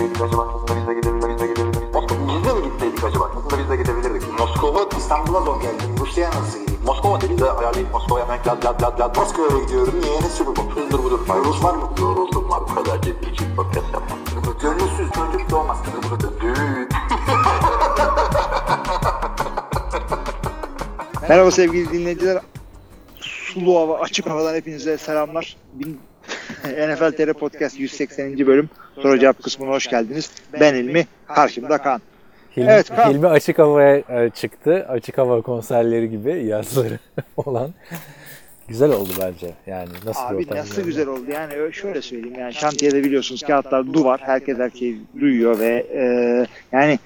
gitseydik acaba? Aslında biz de gidebilirdik. Biz de mi gitseydik acaba? Aslında biz de gidebilirdik. Moskova İstanbul'a zor geldi. Rusya'ya nasıl gideyim? Moskova dedi de ayarlayıp Moskova'ya hemen lad lad lad lad Moskova'ya gidiyorum. Niye? Ne sürü bu? Hızdır budur. Rus var mı? Yoruldum var. Bu kadar ciddi için podcast yapmam. Gönülsüz çocuk doğmaz. Düğün. Merhaba sevgili dinleyiciler. Sulu hava, açık havadan hepinize selamlar. NFL TR Podcast 180. bölüm soru cevap kısmına hoş geldiniz. Ben İlmi, karşımda Kaan. Hilmi, Evet, Kaan. Hilmi açık havaya e, çıktı. Açık hava konserleri gibi yazları olan. Güzel oldu bence. Yani nasıl bir Abi ortam nasıl bilmiyorum. güzel oldu yani şöyle söyleyeyim yani şantiyede biliyorsunuz kağıtlar duvar herkes her şeyi duyuyor ve e, yani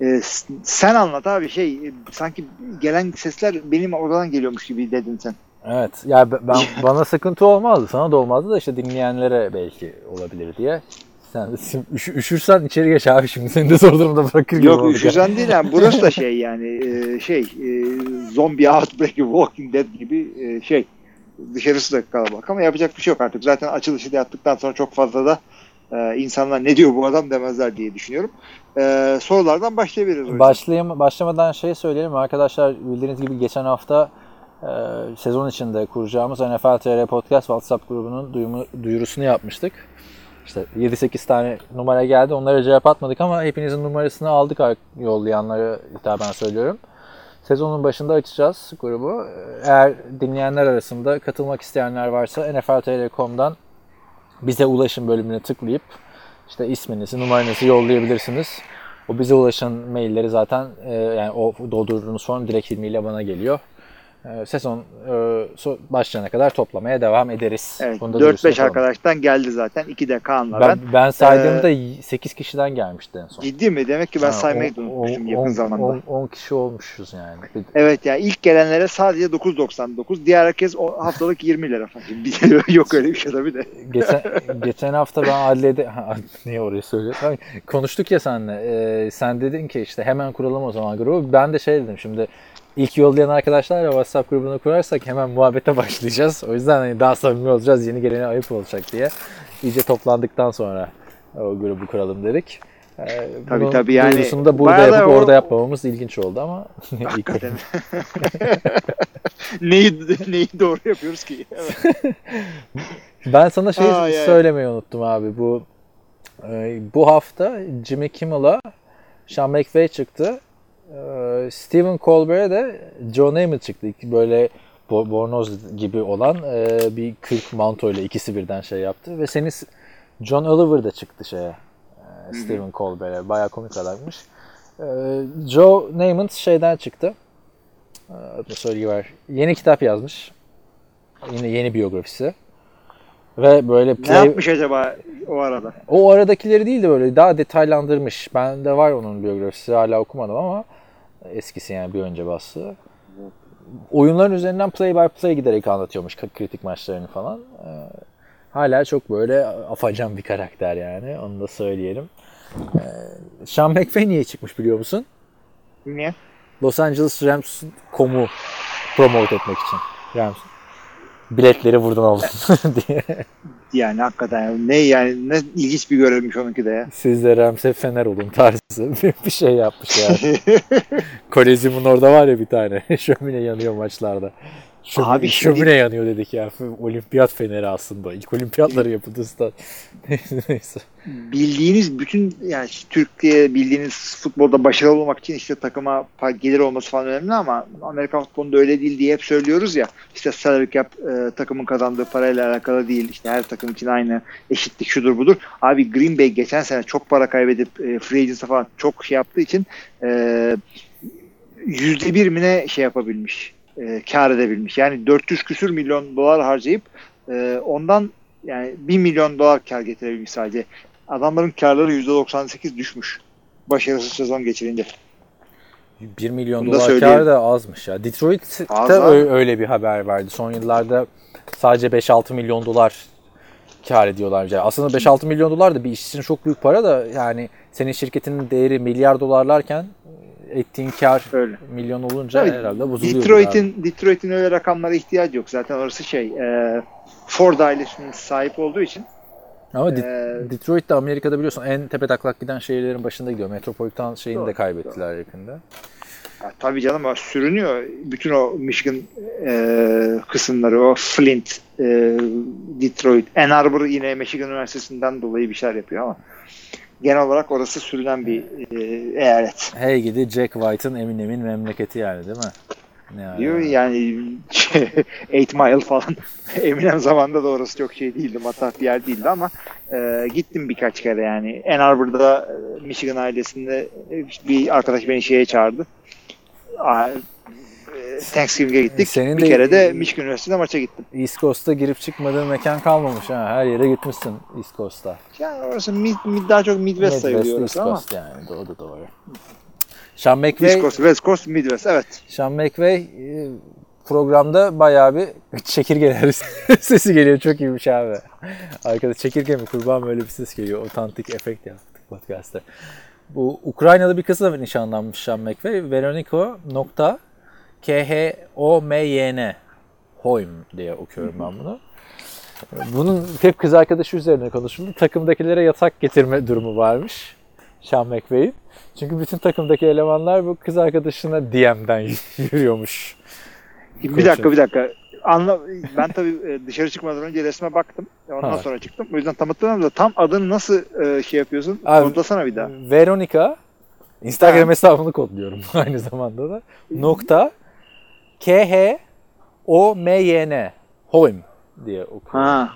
e, sen anlat abi şey e, sanki gelen sesler benim odadan geliyormuş gibi dedin sen. Evet. Ya ben ben- bana sıkıntı olmazdı. Sana da olmazdı da işte dinleyenlere belki olabilir diye. Sen üşü- üşürsen içeri geç abi şimdi seni de zor durumda bırakır gibi Yok üşüsen değil yani burası da şey yani e, şey e, zombi outbreak Walking Dead gibi e, şey dışarısı da kalabalık ama yapacak bir şey yok artık zaten açılışı da yaptıktan sonra çok fazla da e, insanlar ne diyor bu adam demezler diye düşünüyorum. E, sorulardan başlayabiliriz. Başlayayım, başlamadan şey söyleyelim arkadaşlar bildiğiniz gibi geçen hafta sezon içinde kuracağımız NFL TR Podcast WhatsApp grubunun duyumu, duyurusunu yapmıştık. İşte 7-8 tane numara geldi. Onlara cevap atmadık ama hepinizin numarasını aldık ar- yollayanlara hitaben söylüyorum. Sezonun başında açacağız grubu. Eğer dinleyenler arasında katılmak isteyenler varsa nfltr.com'dan bize ulaşın bölümüne tıklayıp işte isminizi, numaranızı yollayabilirsiniz. O bize ulaşan mailleri zaten e, yani o doldurduğunuz form direkt ilmiyle bana geliyor. E, sezon e, so- başlayana kadar toplamaya devam ederiz. Evet, Bunu da duyurusunu 4-5 yapalım. arkadaştan geldi zaten. 2 de Kaan'la Ben, ben. ben saydığımda 8 kişiden gelmişti en son. Ciddi mi? Demek ki ben Ha, saymayı on- unutmuşum on- yakın on- zamanda. on- 10 kişi olmuşuz yani. Evet ya ilk gelenlere sadece 9.99. Diğer herkes o haftalık 20 lira falan. Yok öyle bir şey tabii de. geçen, geçen hafta ben adliyede niye oraya söylüyorum? Konuştuk ya seninle. Ee, sen dedin ki işte hemen kuralım o zaman grubu. Ben de şey dedim şimdi ilk yollayan arkadaşlarla WhatsApp grubunu kurarsak hemen muhabbete başlayacağız. O yüzden hani daha samimi olacağız. Yeni gelene ayıp olacak diye. İyice toplandıktan sonra o grubu kuralım dedik. Ee, Tabii, tabii, yani duyurusunu da burada yapıp o- orada yapmamamız ilginç oldu ama Hakikaten. neyi, neyi doğru yapıyoruz ki? Ben sana şey Aa, yani. söylemeyi unuttum abi. Bu e, bu hafta Jimmy Kimmel'a Sean McVay çıktı. E, Stephen Colbert'e de Joe Namath çıktı. Böyle bo- bornoz gibi olan e, bir 40 manto ile ikisi birden şey yaptı. Ve senin John Oliver da çıktı şeye. e, Stephen Colbert'e. Bayağı komik adammış. E, Joe Namath şeyden çıktı. E, adını söyleyiver. Yeni kitap yazmış. Yine yeni biyografisi. Ve böyle ne play, yapmış acaba o arada? o aradakileri değil de böyle daha detaylandırmış. Bende var onun biyografisi hala okumadım ama eskisi yani bir önce bastı. Oyunların üzerinden play by play giderek anlatıyormuş kritik maçlarını falan. Ee, hala çok böyle afacan bir karakter yani onu da söyleyelim. Ee, Sean McVay niye çıkmış biliyor musun? Niye? Los Angeles Rams.com'u promote etmek için. Rams. Biletleri buradan alın diye. Yani hakikaten ne yani ne ilginç bir görevmiş onunki de ya. Siz de Ramsey Fener olun tarzı bir şey yapmış yani. Kolezyumun orada var ya bir tane. Şömine yanıyor maçlarda. Şömine, Abi şimdi- şömine yanıyor dedik ya. Olimpiyat feneri aslında. İlk olimpiyatları yapıldı stat. Neyse. bildiğiniz bütün yani Türkiye bildiğiniz futbolda başarılı olmak için işte takıma gelir olması falan önemli ama Amerikan futbolunda öyle değil diye hep söylüyoruz ya. İşte salary cap e, takımın kazandığı parayla alakalı değil. İşte her takım için aynı eşitlik şudur budur. Abi Green Bay geçen sene çok para kaybedip e, free agency falan çok şey yaptığı için e, yüzde bir mi ne şey yapabilmiş. E, kar edebilmiş. Yani 400 küsür milyon dolar harcayıp e, ondan yani 1 milyon dolar kar getirebilmiş sadece. Adamların karları %98 düşmüş. Başarısız sezon geçirince. 1 milyon Bunu da dolar söyleyelim. kar da azmış ya. Detroit'te abi. öyle bir haber verdi. Son yıllarda sadece 5-6 milyon dolar kar ediyorlar. Yani aslında 5-6 milyon dolar da bir iş için çok büyük para da yani senin şirketinin değeri milyar dolarlarken ettiğin kar Öyle. milyon olunca Tabii, herhalde bozuluyor. Detroit'in Detroit'in öyle rakamlara ihtiyacı yok. Zaten orası şey e, Ford ailesinin sahip olduğu için Ama Ee, De- Detroit de Amerika'da biliyorsun en tepe taklak giden şehirlerin başında gidiyor. Metropolitan şeyini de Doğru, kaybettiler yakında. Ya, tabii canım sürünüyor. Bütün o Michigan e, kısımları, o Flint, e, Detroit, Ann Arbor yine Michigan Üniversitesi'nden dolayı bir şeyler yapıyor ama genel olarak orası sürülen bir e, eyalet. Hey gidi Jack White'ın Eminem'in memleketi yani değil mi? Ne Diyor ala. yani 8 mile falan. Eminem zamanında da orası çok şey değildi. Matah bir yer değildi ama e, gittim birkaç kere yani. Ann Arbor'da e, Michigan ailesinde e, bir arkadaş beni şeye çağırdı. Aa, e, Thanksgiving'e gittik. Senin bir de- kere de Michigan Üniversitesi'nde maça gittim. East Coast'ta girip çıkmadığın mekan kalmamış ha. Her yere gitmişsin East Coast'ta. Yani orası mid, mid, daha çok Midwest sayılıyor East ama. Coast yani. Da doğru. Sean McVay, East Coast, West Coast, Midwest evet. Sean McVay e, programda bayağı bir çekirgeler sesi geliyor. Çok iyiymiş abi. Arkada çekirge mi kurban mı öyle bir ses geliyor. Otantik efekt yaptık podcast'ta. Bu Ukraynalı bir kızla nişanlanmış Sean McVay. Veronica nokta K-H-O-M-Y-N Hoym diye okuyorum ben bunu. Bunun hep kız arkadaşı üzerine konuşuldu. Takımdakilere yatak getirme durumu varmış. Sean McVay'in. Çünkü bütün takımdaki elemanlar bu kız arkadaşına DM'den yürüyormuş. Bir dakika bir dakika. Anla, ben tabii e, dışarı çıkmadan önce resme baktım. Ondan Ha. sonra çıktım. O yüzden tam hatırlamıyorum da tam adını nasıl e, şey yapıyorsun? Abi- Kodlasana bir daha. Veronica Instagram Ha. hesabını kodluyorum aynı zamanda da. Nokta K H O M Y N Hoym diye okuyorum. Ha,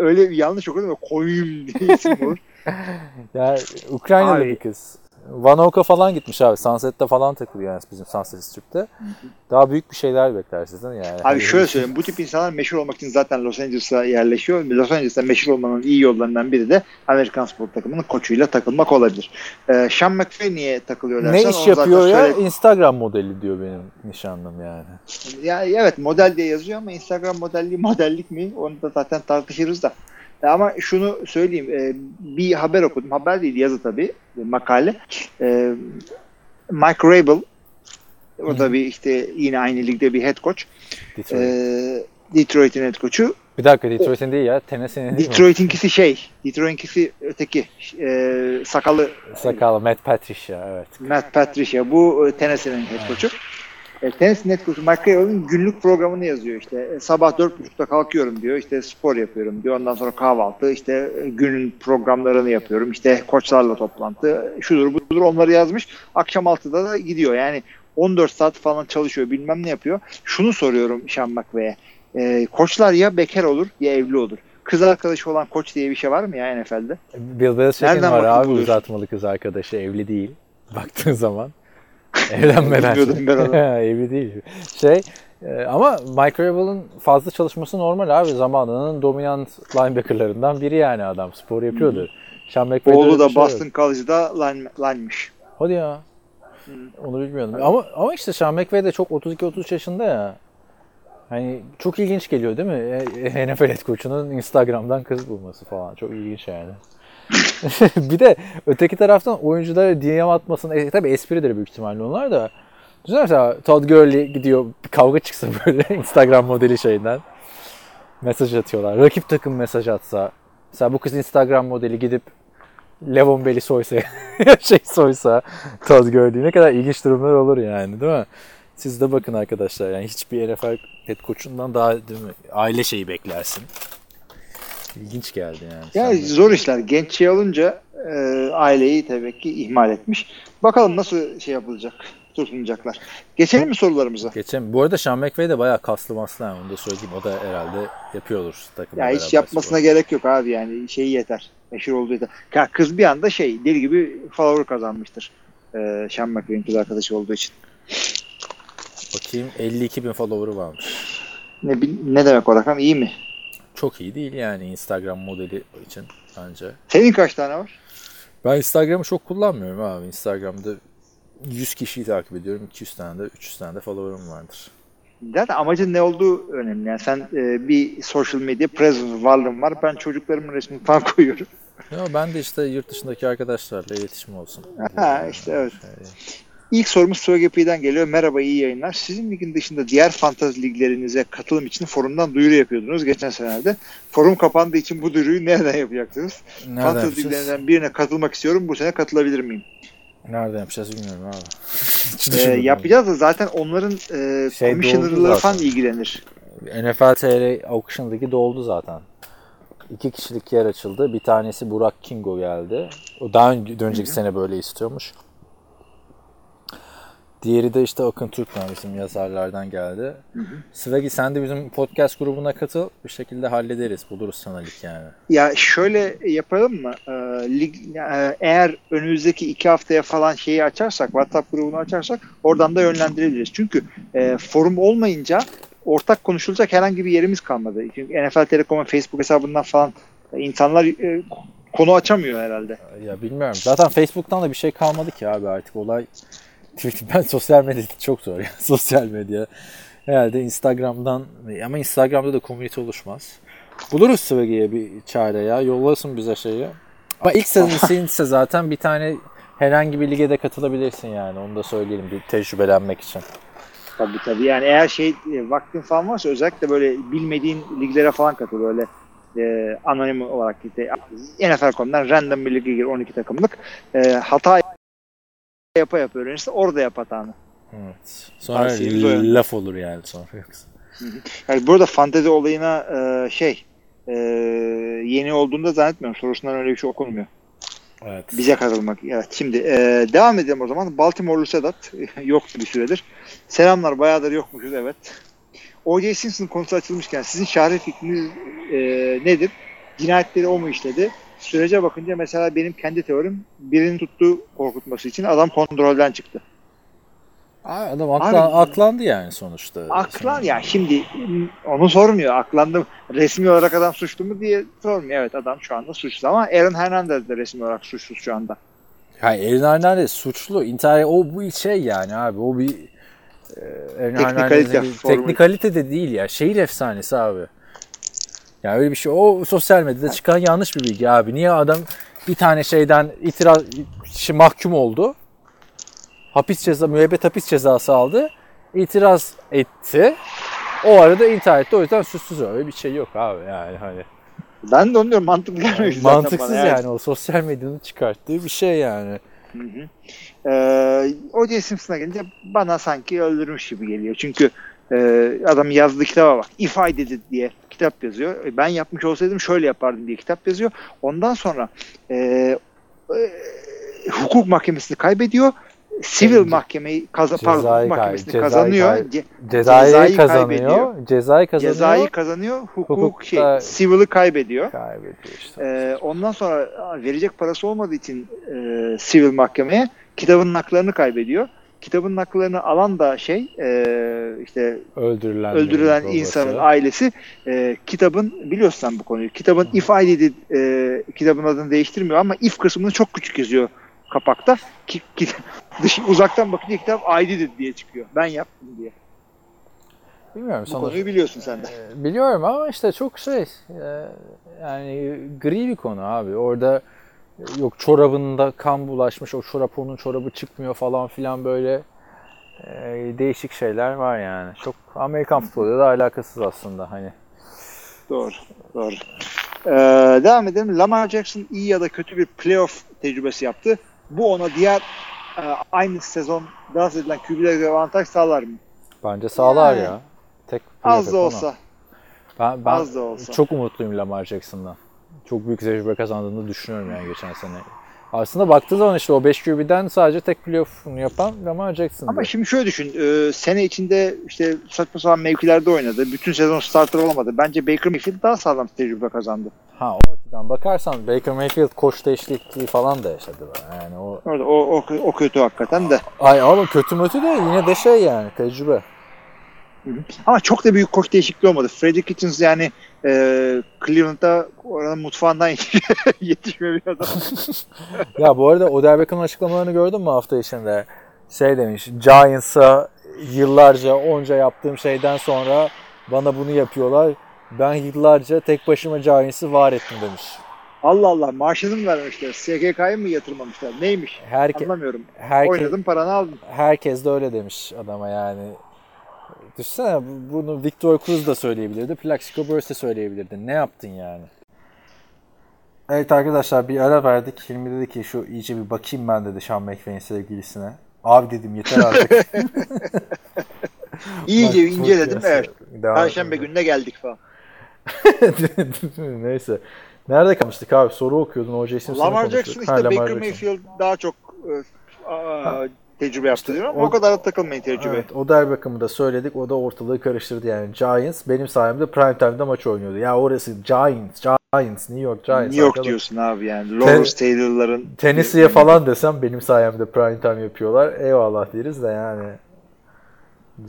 öyle yanlış okudum. Koyayım diye isim olur. Yani Ukraynalı Abi. bir kız. Vanoka falan gitmiş abi. Sunset'te falan takılıyor yani bizim Sunset Strip'te. Daha büyük bir şeyler bekler sizden yani. Abi Hani- şöyle söyleyeyim. Bu tip insanlar meşhur olmak için zaten Los Angeles'a yerleşiyor. Los Angeles'ta meşhur olmanın iyi yollarından biri de Amerikan spor takımının koçuyla takılmak olabilir. Ee, Sean McVay niye takılıyor Ne dersen, iş onu zaten yapıyor ya? söyle- Instagram modeli diyor benim nişanlım yani. Ya evet model diye yazıyor ama Instagram modelliği modellik mi? Onu da zaten tartışırız da. Ya Ama şunu söyleyeyim. e, bir haber okudum. Haber değil yazı tabii. makale. E, Mike Rabel o da bir işte yine aynı ligde bir head coach. Detroit. E, Detroit'in head coach'u. bir dakika Detroit'in değil ya. Tennessee'nin değil? Detroit'inkisi şey. Detroit'inkisi öteki. E, sakallı Sakallı Matt Patricia evet. Matt Patricia. Bu e, Tennessee'nin head coach'u. E, head coach'u Mike Rabel'in günlük programını yazıyor işte. E, sabah dört buçukta kalkıyorum diyor. İşte spor yapıyorum diyor. Ondan sonra kahvaltı. işte e, günün programlarını yapıyorum. İşte koçlarla toplantı. Şudur budur onları yazmış. Akşam 6'da da gidiyor. Yani 14 saat falan çalışıyor. Bilmem ne yapıyor. Şunu soruyorum Sean McVay'e. E, koçlar ya bekar olur ya evli olur. Kız arkadaşı olan koç diye bir şey var mı ya NFL'de? Bill Belichick'in var abi buluyorsun? uzatmalı kız arkadaşı evli değil. Baktığın zaman. Evlenmeden. Evli değil. Şey e, ama Mike Rabel'ın fazla çalışması normal abi. Zamanının dominant linebackerlarından biri yani adam. Spor yapıyordu. Sean McVay'de öyle Oğlu da şey yok. Boston College'da line, line'miş. Hadi ya. Onu bilmiyordum. Ama ama işte Sean McVay de çok 32-33 yaşında ya. Hani çok ilginç geliyor değil mi? E, NFL head coach'unun Instagram'dan kız bulması falan. Çok ilginç yani. bir de öteki taraftan oyunculara DM atmasın. E, tabii espridir büyük ihtimalle onlar da. Düşünsene mesela Todd Gurley gidiyor bir kavga çıksa böyle Instagram modeli şeyden. Mesaj atıyorlar. Rakip takım mesaj atsa. Mesela bu kız Instagram modeli gidip Levon Bell'i soysa, şey soysa Todd Gurley ne kadar ilginç durumlar olur yani değil mi? Siz de bakın arkadaşlar yani hiçbir NFL head coach'undan daha değil mi? aile şeyi beklersin. İlginç geldi yani. Ya de- zor işler. Genç şey olunca e, aileyi tabii ki ihmal etmiş. Bakalım nasıl şey yapılacak, tutunacaklar. Geçelim mi sorularımıza? Geçelim. Bu arada Sean McVay de bayağı kaslı maslı yani onu da söyleyeyim. O da herhalde yapıyordur takımla Ya hiç yapmasına spor. gerek yok abi yani şeyi yeter. Meşhur olduğu yeter. Ya kız bir anda şey deli gibi favori kazanmıştır. E, Sean McVay'in kız arkadaşı olduğu için. Bakayım 52 bin follower'ı varmış. Ne, ne demek o rakam? İyi mi? Çok iyi değil yani Instagram modeli için bence. Senin kaç tane var? Ben Instagram'ı çok kullanmıyorum abi. Instagram'da 100 kişiyi takip ediyorum. 200 tane de 300 tane de follower'ım vardır. Zaten amacın ne olduğu önemli. Yani sen e, bir social media presence varlığın var. Ben çocuklarımın resmini falan koyuyorum. Ya ben de işte yurt dışındaki arkadaşlarla iletişim olsun. Ha, işte evet. Şey, İlk sorumuz Sogepi'den geliyor. Merhaba iyi yayınlar. Sizin ligin dışında diğer fantazi liglerinize katılım için forumdan duyuru yapıyordunuz geçen senelerde. Forum kapandığı için bu duyuruyu nereden yapacaksınız? Nereden fantazi yapacağız? liglerinden birine katılmak istiyorum. Bu sene katılabilir miyim? Nerede yapacağız bilmiyorum abi. Ee, yapacağız da zaten onların e, Şey commissioner'ları falan ilgilenir. NFL TR Auction'daki doldu zaten. İki kişilik yer açıldı. Bir tanesi Burak Kingo geldi. O daha önce, önceki sene böyle istiyormuş. Diğeri de işte Akın Türkmen bizim yazarlardan geldi. Svegi sen de bizim podcast grubuna katıl. Bir şekilde hallederiz. Buluruz sana lig yani. Ya şöyle yapalım mı? Ee, lig, e, eğer önümüzdeki iki haftaya falan şeyi açarsak, WhatsApp grubunu açarsak oradan da yönlendirebiliriz. Çünkü e, forum olmayınca ortak konuşulacak herhangi bir yerimiz kalmadı. Çünkü NFL Telekom'un Facebook hesabından falan insanlar e, konu açamıyor herhalde. Ya bilmiyorum. Zaten Facebook'tan da bir şey kalmadı ki abi artık olay. Twitter ben sosyal medya çok zor ya. sosyal medya. Herhalde Instagram'dan ama Instagram'da da komünite oluşmaz. Buluruz Svegi'ye bir çare ya. Yollasın bize şeyi. Ama ilk sezon ise zaten bir tane herhangi bir lige de katılabilirsin yani. Onu da söyleyelim bir tecrübelenmek için. Tabii tabii. Yani eğer şey e, vaktin falan varsa özellikle böyle bilmediğin liglere falan katıl böyle e, anonim olarak işte NFL.com'dan random bir lige gir 12 takımlık. E, hata yapa yapa öğrenirsin. Orada yap hatanı. Evet. Sonra Tavsiyemiz laf olur yani sonra. Yani burada fantezi olayına e, şey e, yeni olduğunda zannetmiyorum. Sorusundan öyle bir şey okunmuyor. Evet. Bize katılmak. Evet, şimdi e, devam edelim o zaman. Baltimore'lu Sedat yoktu bir süredir. Selamlar bayağıdır yokmuşuz evet. O.J. Simpson konusu açılmışken sizin şahri fikriniz e, nedir? Cinayetleri o mu işledi? Sürece bakınca mesela benim kendi teorim birinin tuttuğu korkutması için adam kontrolden çıktı. Abi adam aklan, aklandı yani sonuçta. Aklan ya şimdi onu sormuyor. Aklandı resmi olarak adam suçlu mu diye sormuyor. Evet adam şu anda suçlu ama Aaron Hernandez de resmi olarak suçsuz şu anda. Ha Aaron Hernandez suçlu. İntihar o bu şey yani abi. O bir e, Aaron Teknikalite, bir- teknikalite de değil ya. Şehir efsanesi abi. Ya öyle bir şey. O sosyal medyada çıkan yanlış bir bilgi abi. Niye adam bir tane şeyden itiraz şey, mahkum oldu. Hapis ceza, müebbet hapis cezası aldı. İtiraz etti. O arada intihar etti. O yüzden suçsuz öyle bir şey yok abi yani hani. Ben de onu diyorum mantıklı gelmiyor. zaten Mantıksız bana. yani o sosyal medyanın çıkarttığı bir şey yani. Hı hı. Ee, O.J. Simpson'a gelince bana sanki öldürmüş gibi geliyor. Çünkü e, adam yazdığı kitaba bak. If I did it diye kitap yazıyor. E, Ben yapmış olsaydım şöyle yapardım diye kitap yazıyor. Ondan sonra e, e, hukuk mahkemesini kaybediyor. Sivil Ceza- mahkemeyi kaza, pardon, hukuk mahkemesini cezayı kazanıyor. Cezayı, Cezayı kazanıyor. Cezayı kazanıyor. cezayı kazanıyor. Hukuk Hukukta- şey, sivil'i kaybediyor. kaybediyor işte. Ee, ondan sonra verecek parası olmadığı için e, sivil mahkemeye kitabın haklarını kaybediyor. Kitabın haklarını alan da şey e, işte öldürülen öldürülen babası. insanın ailesi e, kitabın biliyorsun sen bu konuyu. Kitabın if I did it, e, kitabın adını değiştirmiyor ama if kısmını çok küçük yazıyor kapakta. Ki, ki, dış, uzaktan bakınca kitap I did it diye çıkıyor. Ben yaptım diye. Bilmiyorum Bu konuyu biliyorsun sen de. Ee, Biliyorum ama işte çok şey e, yani gri bir konu abi. Orada e, yok çorabında kan bulaşmış o çorap onun çorabı çıkmıyor falan filan böyle e, değişik şeyler var yani. Çok Amerikan futboluyla da alakasız aslında hani. Doğru. Doğru. Ee, devam edelim. Lamar Jackson iyi ya da kötü bir playoff tecrübesi yaptı. Bu ona diğer e, aynı sezon dans edilen QB'lere göre avantaj sağlar mı? Bence sağlar Yani. ya. Tek Az da olsa. Ben, ben Az da olsa. çok umutluyum Lamar Jackson'dan. Çok büyük tecrübe kazandığını düşünüyorum yani geçen sene. Aslında baktığı zaman işte o 5 QB'den sadece tek playoff'unu yapan Lamar Jackson'dı. Ama şimdi şöyle düşün. e, sene içinde işte saçma sapan mevkilerde oynadı. Bütün sezon starter olamadı. Bence Baker Mayfield daha sağlam tecrübe kazandı. Ha o açıdan bakarsan Baker Mayfield koç değişikliği falan da yaşadı. Yani o Orada o, o, o kötü hakikaten de. ay ama kötü mötü de yine de şey yani tecrübe. Ama çok da büyük koç değişikliği olmadı. Freddie Kitchens yani e, Cleveland'da oranın mutfağından yetişme bir adam. Ya bu arada Odell Beckham'ın açıklamalarını gördün mü hafta içinde? Şey demiş, Giants'a yıllarca onca yaptığım şeyden sonra bana bunu yapıyorlar. Ben yıllarca tek başıma Giants'ı var ettim demiş. Allah Allah maaşını mı vermişler? SGK'yı mı yatırmamışlar? Neymiş? Herke, Anlamıyorum. herke, Oynadın paranı aldın. herkes de öyle demiş adama yani. Düşünsene bu- bunu Victor Cruz da söyleyebilirdi. Plaxico Burress de söyleyebilirdi. Ne yaptın yani? Evet arkadaşlar bir ara verdik. Hilmi dedi ki şu iyice bir bakayım ben dedi Sean McVay'in sevgilisine. Abi dedim yeter artık. İyice Bak, inceledim. Evet. devam Perşembe gününe geldik falan. Neyse. Nerede kalmıştık abi? Soru okuyordun. O.J. Simpson'ı Lamar. Jackson Ha, işte Lamar Baker Jackson. Mayfield daha çok e, tecrübe yaptı İşte diyorum o- o kadar da takılmayın tecrübe. Evet, o der Beckham'ı da söyledik. O da ortalığı karıştırdı yani. Giants benim sayemde prime time'da maç oynuyordu. Ya orası Giants, Giants, New York Giants. New York arkadaş. diyorsun abi yani. Lawrence Taylor'ların Tennessee'ye falan desem benim sayemde prime time yapıyorlar. Eyvallah deriz de yani.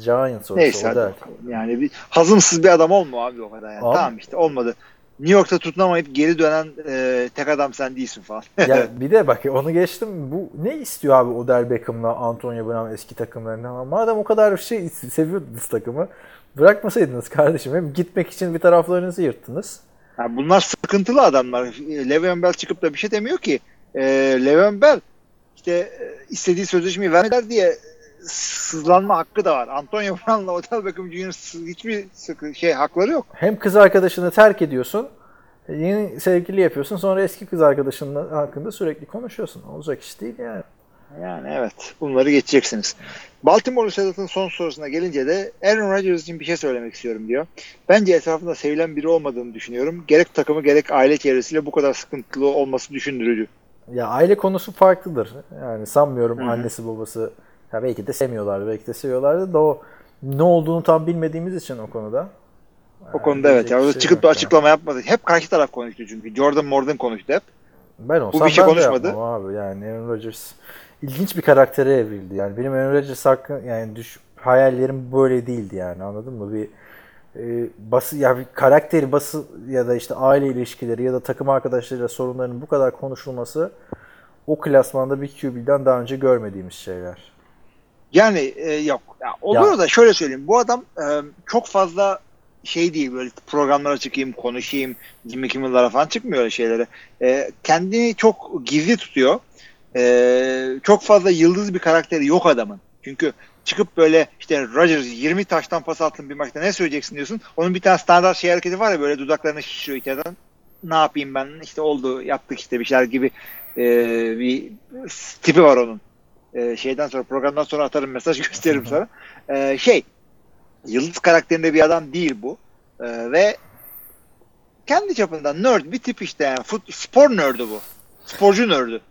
Giants orası Neyse hadi bakalım. Yani bir hazımsız bir adam olma abi o kadar yani. Abi- Tamam işte olmadı. New York'ta tutunamayıp geri dönen e, tek adam sen değilsin falan. ya bir de bak onu geçtim. Bu ne istiyor abi Odell Beckham'la Antonio Brown eski takımlarından? Madem o kadar şey seviyordunuz takımı bırakmasaydınız kardeşim. Hem gitmek için bir taraflarınızı yırttınız. Yani bunlar sıkıntılı adamlar. Le'Veon Bell çıkıp da bir şey demiyor ki. E, Le'Veon Bell işte e, istediği sözleşmeyi vermediler diye sızlanma hakkı da var. Antonio Brown'la Odell Beckham Jr. hiçbir sıkı, şey hakları yok. Hem kız arkadaşını terk ediyorsun, yeni sevgili yapıyorsun, sonra eski kız arkadaşının hakkında sürekli konuşuyorsun. Olacak iş değil yani. Yani evet. Bunları geçeceksiniz. Baltimore Sedat'ın son sorusuna gelince de Aaron Rodgers için bir şey söylemek istiyorum diyor. Bence etrafında sevilen biri olmadığını düşünüyorum. Gerek takımı gerek aile çevresiyle bu kadar sıkıntılı olması düşündürücü. Ya aile konusu farklıdır. Yani sanmıyorum Hı hı. annesi babası ya belki de sevmiyorlar, belki de seviyorlardı da o ne olduğunu tam bilmediğimiz için o konuda. O konuda evet. Ya, bir şey çıkıp yok da ya. açıklama yapmadı. Hep karşı taraf konuştu çünkü. Jordan Morgan konuştu hep. Ben olsam bir şey ben de konuşmadı. yapmam abi. Yani Aaron Rodgers ilginç bir karaktere evrildi. Yani benim Aaron Rodgers hakkı yani düş, hayallerim böyle değildi yani anladın mı? Bir e, bası ya bir karakteri bası ya da işte aile ilişkileri ya da takım arkadaşlarıyla sorunların bu kadar konuşulması o klasmanda bir QB'den daha önce görmediğimiz şeyler. Yani e, yok. Ya, olur Ya. da şöyle söyleyeyim. Bu adam e, çok fazla şey değil böyle programlara çıkayım, konuşayım, Jimmy Kimmel'lara falan çıkmıyor öyle şeylere. E, kendini çok gizli tutuyor. E, çok fazla yıldız bir karakteri yok adamın. Çünkü çıkıp böyle işte Rodgers 20 taştan pas attın bir maçta ne söyleyeceksin diyorsun. Onun bir tane standart şey hareketi var ya böyle dudaklarını şişiriyor içeriden. Ne yapayım ben işte oldu yaptık işte bir şeyler gibi e, bir tipi var onun e, şeyden sonra programdan sonra atarım mesaj gösteririm sana. E, şey yıldız karakterinde bir adam değil bu. E, ve kendi çapında nerd bir tip işte yani fut, spor nerdü bu. Sporcu nerdü.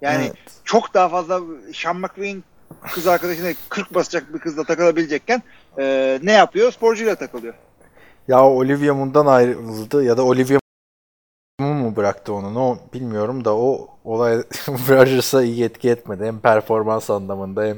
Yani Evet. çok daha fazla Sean McVay'in kız arkadaşına 40 basacak bir kızla takılabilecekken e, ne yapıyor? Sporcuyla takılıyor. Ya Olivia Munn'dan ayrıldı ya da Olivia Bıraktı onu o bilmiyorum da o olay Rodgers'a iyi etki etmedi. Hem performans anlamında hem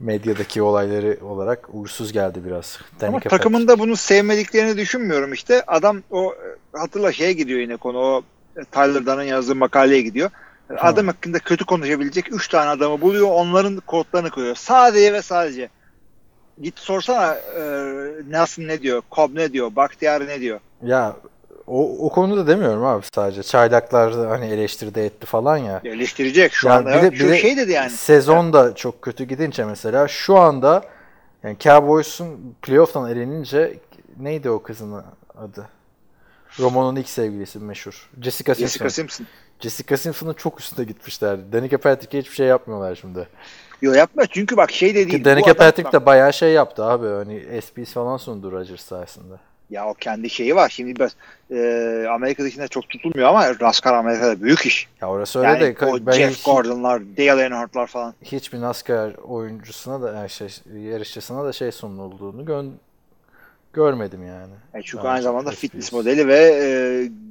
medyadaki olayları olarak uğursuz geldi biraz. Ama Danica takımında bunu sevmediklerini düşünmüyorum işte. Adam o e, hatırla şeye gidiyor yine konu o e, Tyler Dunn'ın yazdığı makaleye gidiyor. Adam hakkında kötü konuşabilecek 3 tane adamı buluyor. Onların kodlarını koyuyor. Sadece ve sadece. Git sorsana e, Nelson ne diyor? Cobb ne diyor? Bakhtiari ne diyor? Ya o, o konuda demiyorum abi sadece. Çaylaklar hani eleştirdi etti falan ya. Eleştirecek şu Ya anda. bir de- şu bir de şey dedi yani. Sezon da çok kötü gidince mesela şu anda yani Cowboys'un playoff'tan elenince neydi o kızın adı? Roman'ın ilk sevgilisi meşhur. Jessica Simpson. Jessica Simpson. Jessica Simpson'ın çok üstüne gitmişler. Danica Patrick'e hiçbir şey yapmıyorlar şimdi. Yo yapma çünkü bak şey de değil. Danica Patrick de bayağı şey yaptı abi. Hani SPs falan sundu Rodgers sayesinde. Ya o kendi şeyi var. Şimdi biraz e, Amerika dışında çok tutulmuyor ama NASCAR Amerika'da büyük iş. Ya orası öyle Yani de o ben Jeff hiç- Gordon'lar, Dale Earnhardt'lar falan. hiçbir NASCAR oyuncusuna da yani şey, yarışçısına da şey sunulduğunu gö- görmedim yani. E çünkü aynı zamanda FPS. fitness modeli ve e,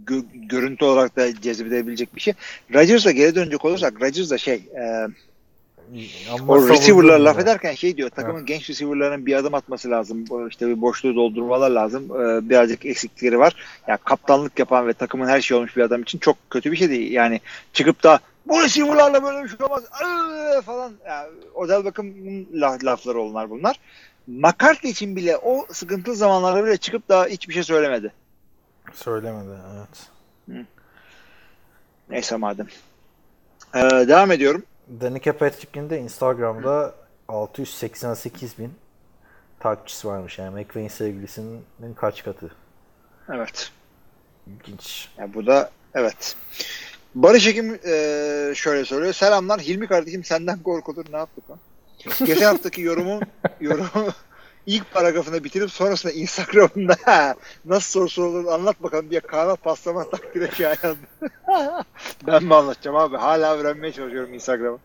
gö- görüntü olarak da cezbedebilecek bir şey. Rodgers'a geri dönecek olursak Rodgers da şey e, Ama o receiver'lar laf ya. ederken şey diyor takımın genç receiver'ların bir adım atması lazım. İşte bir boşluğu doldurmalar lazım. E, birazcık eksiklikleri var. Ya kaptanlık yapan ve takımın her şey olmuş bir adam için çok kötü bir şey değil. Yani çıkıp da bu receiver'larla böyle bir şey olmaz Aa! falan. Ya, Odell Beckham'ın la- lafları onlar bunlar. McCarthy için bile o sıkıntılı zamanlarda bile çıkıp da hiçbir şey söylemedi. Söylemedi evet. Neyse madem. Ee, devam ediyorum. Danica Patrick'in de Instagram'da 688 bin takipçisi varmış. Yani McVay'in sevgilisinin kaç katı. Evet. İlginç. Ya bu da evet. Barış Ekim e, şöyle söylüyor. Selamlar Hilmi kardeşim senden korkulur ne yaptık lan? Geçen haftaki yorumun yorumu ilk paragrafını bitirip sonrasında Instagram'da nasıl soru sorulur anlat bakalım diye kahve paslama takdire şayan. ben mi anlatacağım abi? Hala öğrenmeye çalışıyorum Instagram'ı.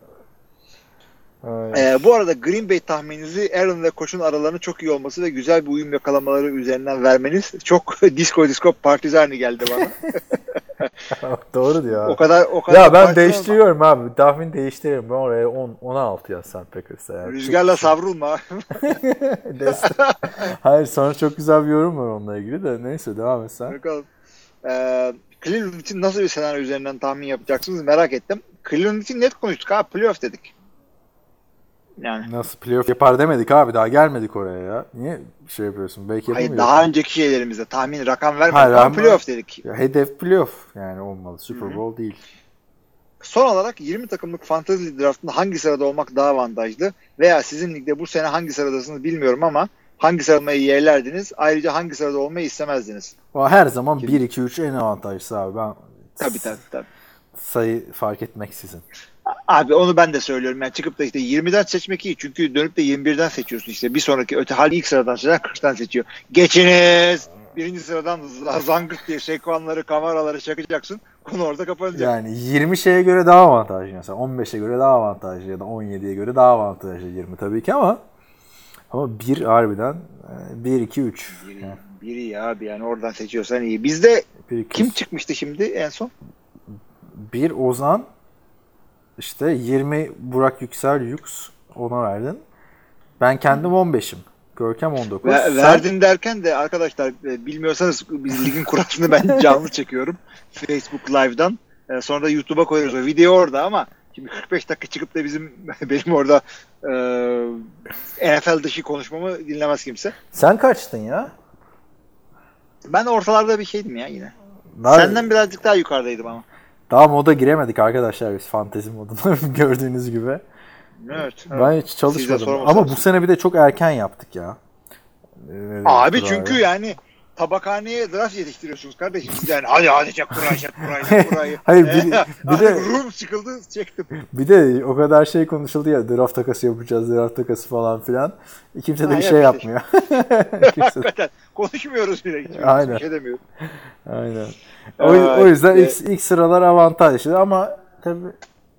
Ee, bu arada Green Bay tahmininizi Aaron ve Koç'un aralarının çok iyi olması ve güzel bir uyum yakalamaları üzerinden vermeniz çok disco disco partizani geldi bana. Doğru diyor abi. o kadar o kadar Ya ben değiştiriyorum abi. Tahmin değiştiriyorum. Ben oraya 10 16 yazsam Packers'a yani. Rüzgarla savrulma. Destek. Hayır sonra çok güzel bir yorum var onunla ilgili de. Neyse devam et sen. Bakalım. Ee, Cleveland için nasıl bir senaryo üzerinden tahmin yapacaksınız merak ettim. Cleveland için net konuştuk abi playoff dedik. Yani. Nasıl playoff yapar demedik abi daha gelmedik oraya ya. Niye şey yapıyorsun? Belki Hayır daha önceki şeylerimizde tahmin rakam vermedik Hayır, ama playoff dedik. Ya hedef playoff yani olmalı. Super Bowl değil. Son olarak 20 takımlık fantasy draftında hangi sırada olmak daha avantajlı veya sizin ligde bu sene hangi sıradasınız bilmiyorum ama hangi sıralamayı yerlerdiniz? Ayrıca hangi sırada olmayı istemezdiniz? O her zaman 1 2 3 en avantajlısı abi. Ben Tabii tabii tabii. sayı fark etmeksizin. Abi onu ben de söylüyorum. Yani çıkıp da işte 20'den seçmek iyi. Çünkü dönüp de 21'den seçiyorsun işte. Bir sonraki öte hal ilk sıradan seçen 40'tan seçiyor. Geçiniz! Birinci sıradan zangırt diye sekvanları, kameraları çakacaksın. Konu orada kapanacak. Yani 20 şeye göre daha avantajlı mesela 15'e göre daha avantajlı ya da 17'ye göre daha avantajlı 20 tabii ki ama ama bir harbiden 1 2 3 Biri, biri ya abi yani oradan seçiyorsan iyi. Bizde 1 2 kim çıkmıştı şimdi en son? Bir Ozan işte 20 Burak Yüksel Yux ona verdin. Ben kendim 15'im. Görkem 19. Ve, Sen- verdin derken de arkadaşlar e, bilmiyorsanız biz ligin kurasını ben canlı çekiyorum. Facebook Live'dan. E, sonra da YouTube'a koyuyoruz. O video orada ama şimdi 45 dakika çıkıp da bizim benim orada e, NFL dışı konuşmamı dinlemez kimse. Sen kaçtın ya? Ben ortalarda bir şeydim ya yine. Daha, Senden birazcık daha yukarıdaydım ama. Daha moda giremedik arkadaşlar biz fantezi moduna gördüğünüz gibi. Evet. Ben hiç Siz de çalışmadım. Ama bu sene bir de çok erken yaptık ya. Ee, Abi çünkü yani tabakhaneye draft yetiştiriyorsunuz kardeşim. Yani hadi hadi çek burayı çek burayı çek burayı. Hayır, bir- bir de- Rum çıkıldı çektim. Bir de o kadar şey konuşuldu ya draft takası yapacağız, draft takası falan filan. Kimse de bir şey yapmıyor. Kimse de- konuşmuyoruz bile. Hiç Aynen. Bir şey demiyoruz. Aynen. O, Aa, o yüzden işte- ilk, ilk sıralar avantajlı ama tabii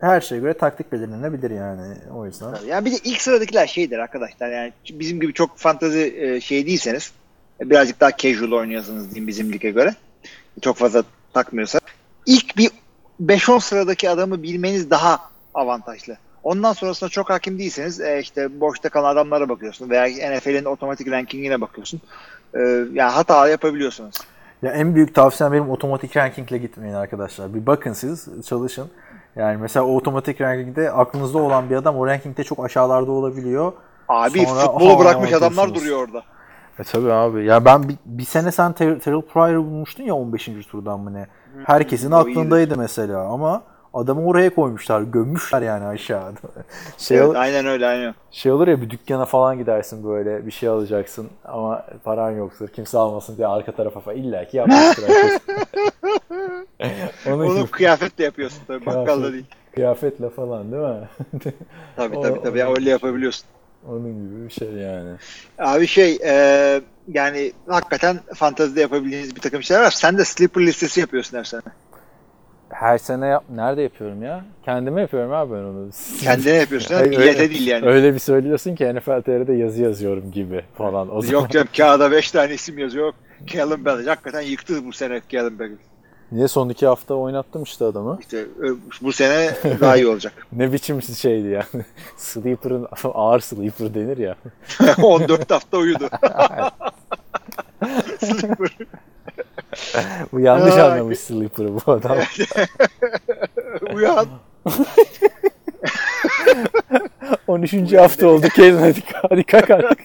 her şeye göre taktik belirlenebilir yani o yüzden. Yani bir de ilk sıradakiler şeydir arkadaşlar yani bizim gibi çok fantazi e, şey değilseniz e, birazcık daha casual oynuyorsanız diyeyim bizim lige göre. Çok fazla takmıyorsa. İlk bir 5-10 sıradaki adamı bilmeniz daha avantajlı. Ondan sonrasında çok hakim değilseniz e, işte boşta kalan adamlara bakıyorsun veya NFL'in otomatik rankingine bakıyorsun. E, yani hata yapabiliyorsunuz. Ya en büyük tavsiyem benim otomatik rankingle gitmeyin arkadaşlar. Bir bakın siz çalışın. Yani mesela o otomatik rankingde aklınızda olan bir adam o rankingde çok aşağılarda olabiliyor. Abi Sonra futbolu bırakmış adamlar duruyor orada. E tabii abi. Ya ben bir, bir sene sen Ter- Terrell Pryor'ı bulmuştun ya 15. turdan mı ne? Herkesin o aklındaydı mesela ama adamı oraya koymuşlar. Gömmüşler yani aşağıda. Şey, Evet, aynen öyle aynen. şey olur ya bir dükkana falan gidersin böyle bir şey alacaksın ama paran yoktur. Kimse almasın diye arka tarafa falan illa ki yapmıştır Onu gibi kıyafetle yapıyorsun tabii Kıyafet. bakkalda değil. kıyafetle falan değil mi? Tabii tabii tabii o- öyle yapabiliyorsun. Onun gibi bir şey yani. Abi şey e, yani hakikaten fantazide yapabildiğiniz bir takım şeyler var. Sen de sleeper listesi yapıyorsun her sene. Her sene yap nerede yapıyorum ya? Kendime yapıyorum abi ben onu. Kendine yapıyorsun. ha, Hayır, Millete öyle- değil yani. Öyle bir söylüyorsun ki NFL TR'de yazı yazıyorum gibi falan. O zaman Yok canım kağıda 5 tane isim yazıyor. Yok. Callum Ballage. Hakikaten yıktı bu sene Callum Ballage. Niye son iki hafta oynattım işte adamı. İşte ö- bu sene daha iyi olacak. Ne biçim şeydi yani. Sleeper'ın ağır sleeper denir ya. 14 hafta uyudu. sleeper. Bu yanlış anlamış sleeper'ı bu adam. Uyan. 13. hafta oldu Kevin hadi, hadi kalk artık.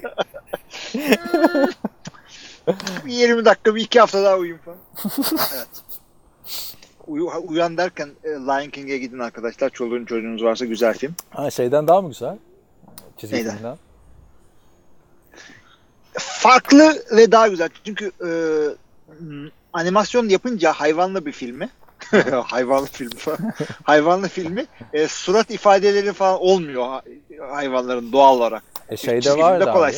Bir 20 dakika bir iki hafta daha uyuyayım falan. Evet. Uyan derken e, Lion King'e gidin arkadaşlar. Çoluğun çocuğunuz varsa güzel film. Ha, şeyden daha mı güzel? Çizgi Neyden? filmden. Farklı ve daha güzel. Çünkü e, animasyon yapınca hayvanlı bir filmi hayvanlı filmi falan. hayvanlı filmi e, surat ifadeleri falan olmuyor ha- hayvanların doğal olarak. E şeyde vardı filmde kolay. abi.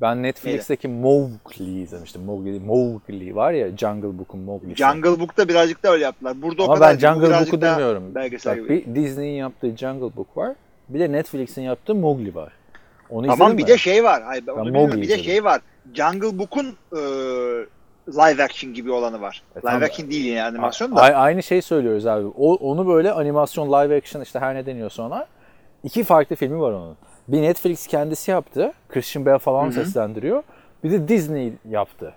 Ben Netflix'teki Mowgli izlemiştim. Mowgli, Mowgli var ya Jungle Book'un Mowgli'si. Jungle Book'ta birazcık da öyle yaptılar. Burada o Ama kadar ben Jungle Book'u demiyorum. Bak, bir Disney'in yaptığı Jungle Book var. Bir de Netflix'in yaptığı Mowgli var. Onu Tamam bir mi? de şey var. Hayır, ben onu. Mowgli Bir de şey var. Jungle Book'un e, live action gibi olanı var. E, live tamam. action değil yani animasyon da. aynı şey söylüyoruz abi. O, onu böyle animasyon, live action işte her ne deniyorsa ona. iki farklı filmi var onun. Bir Netflix kendisi yaptı. Christian Bale falan seslendiriyor. Bir de Disney yaptı.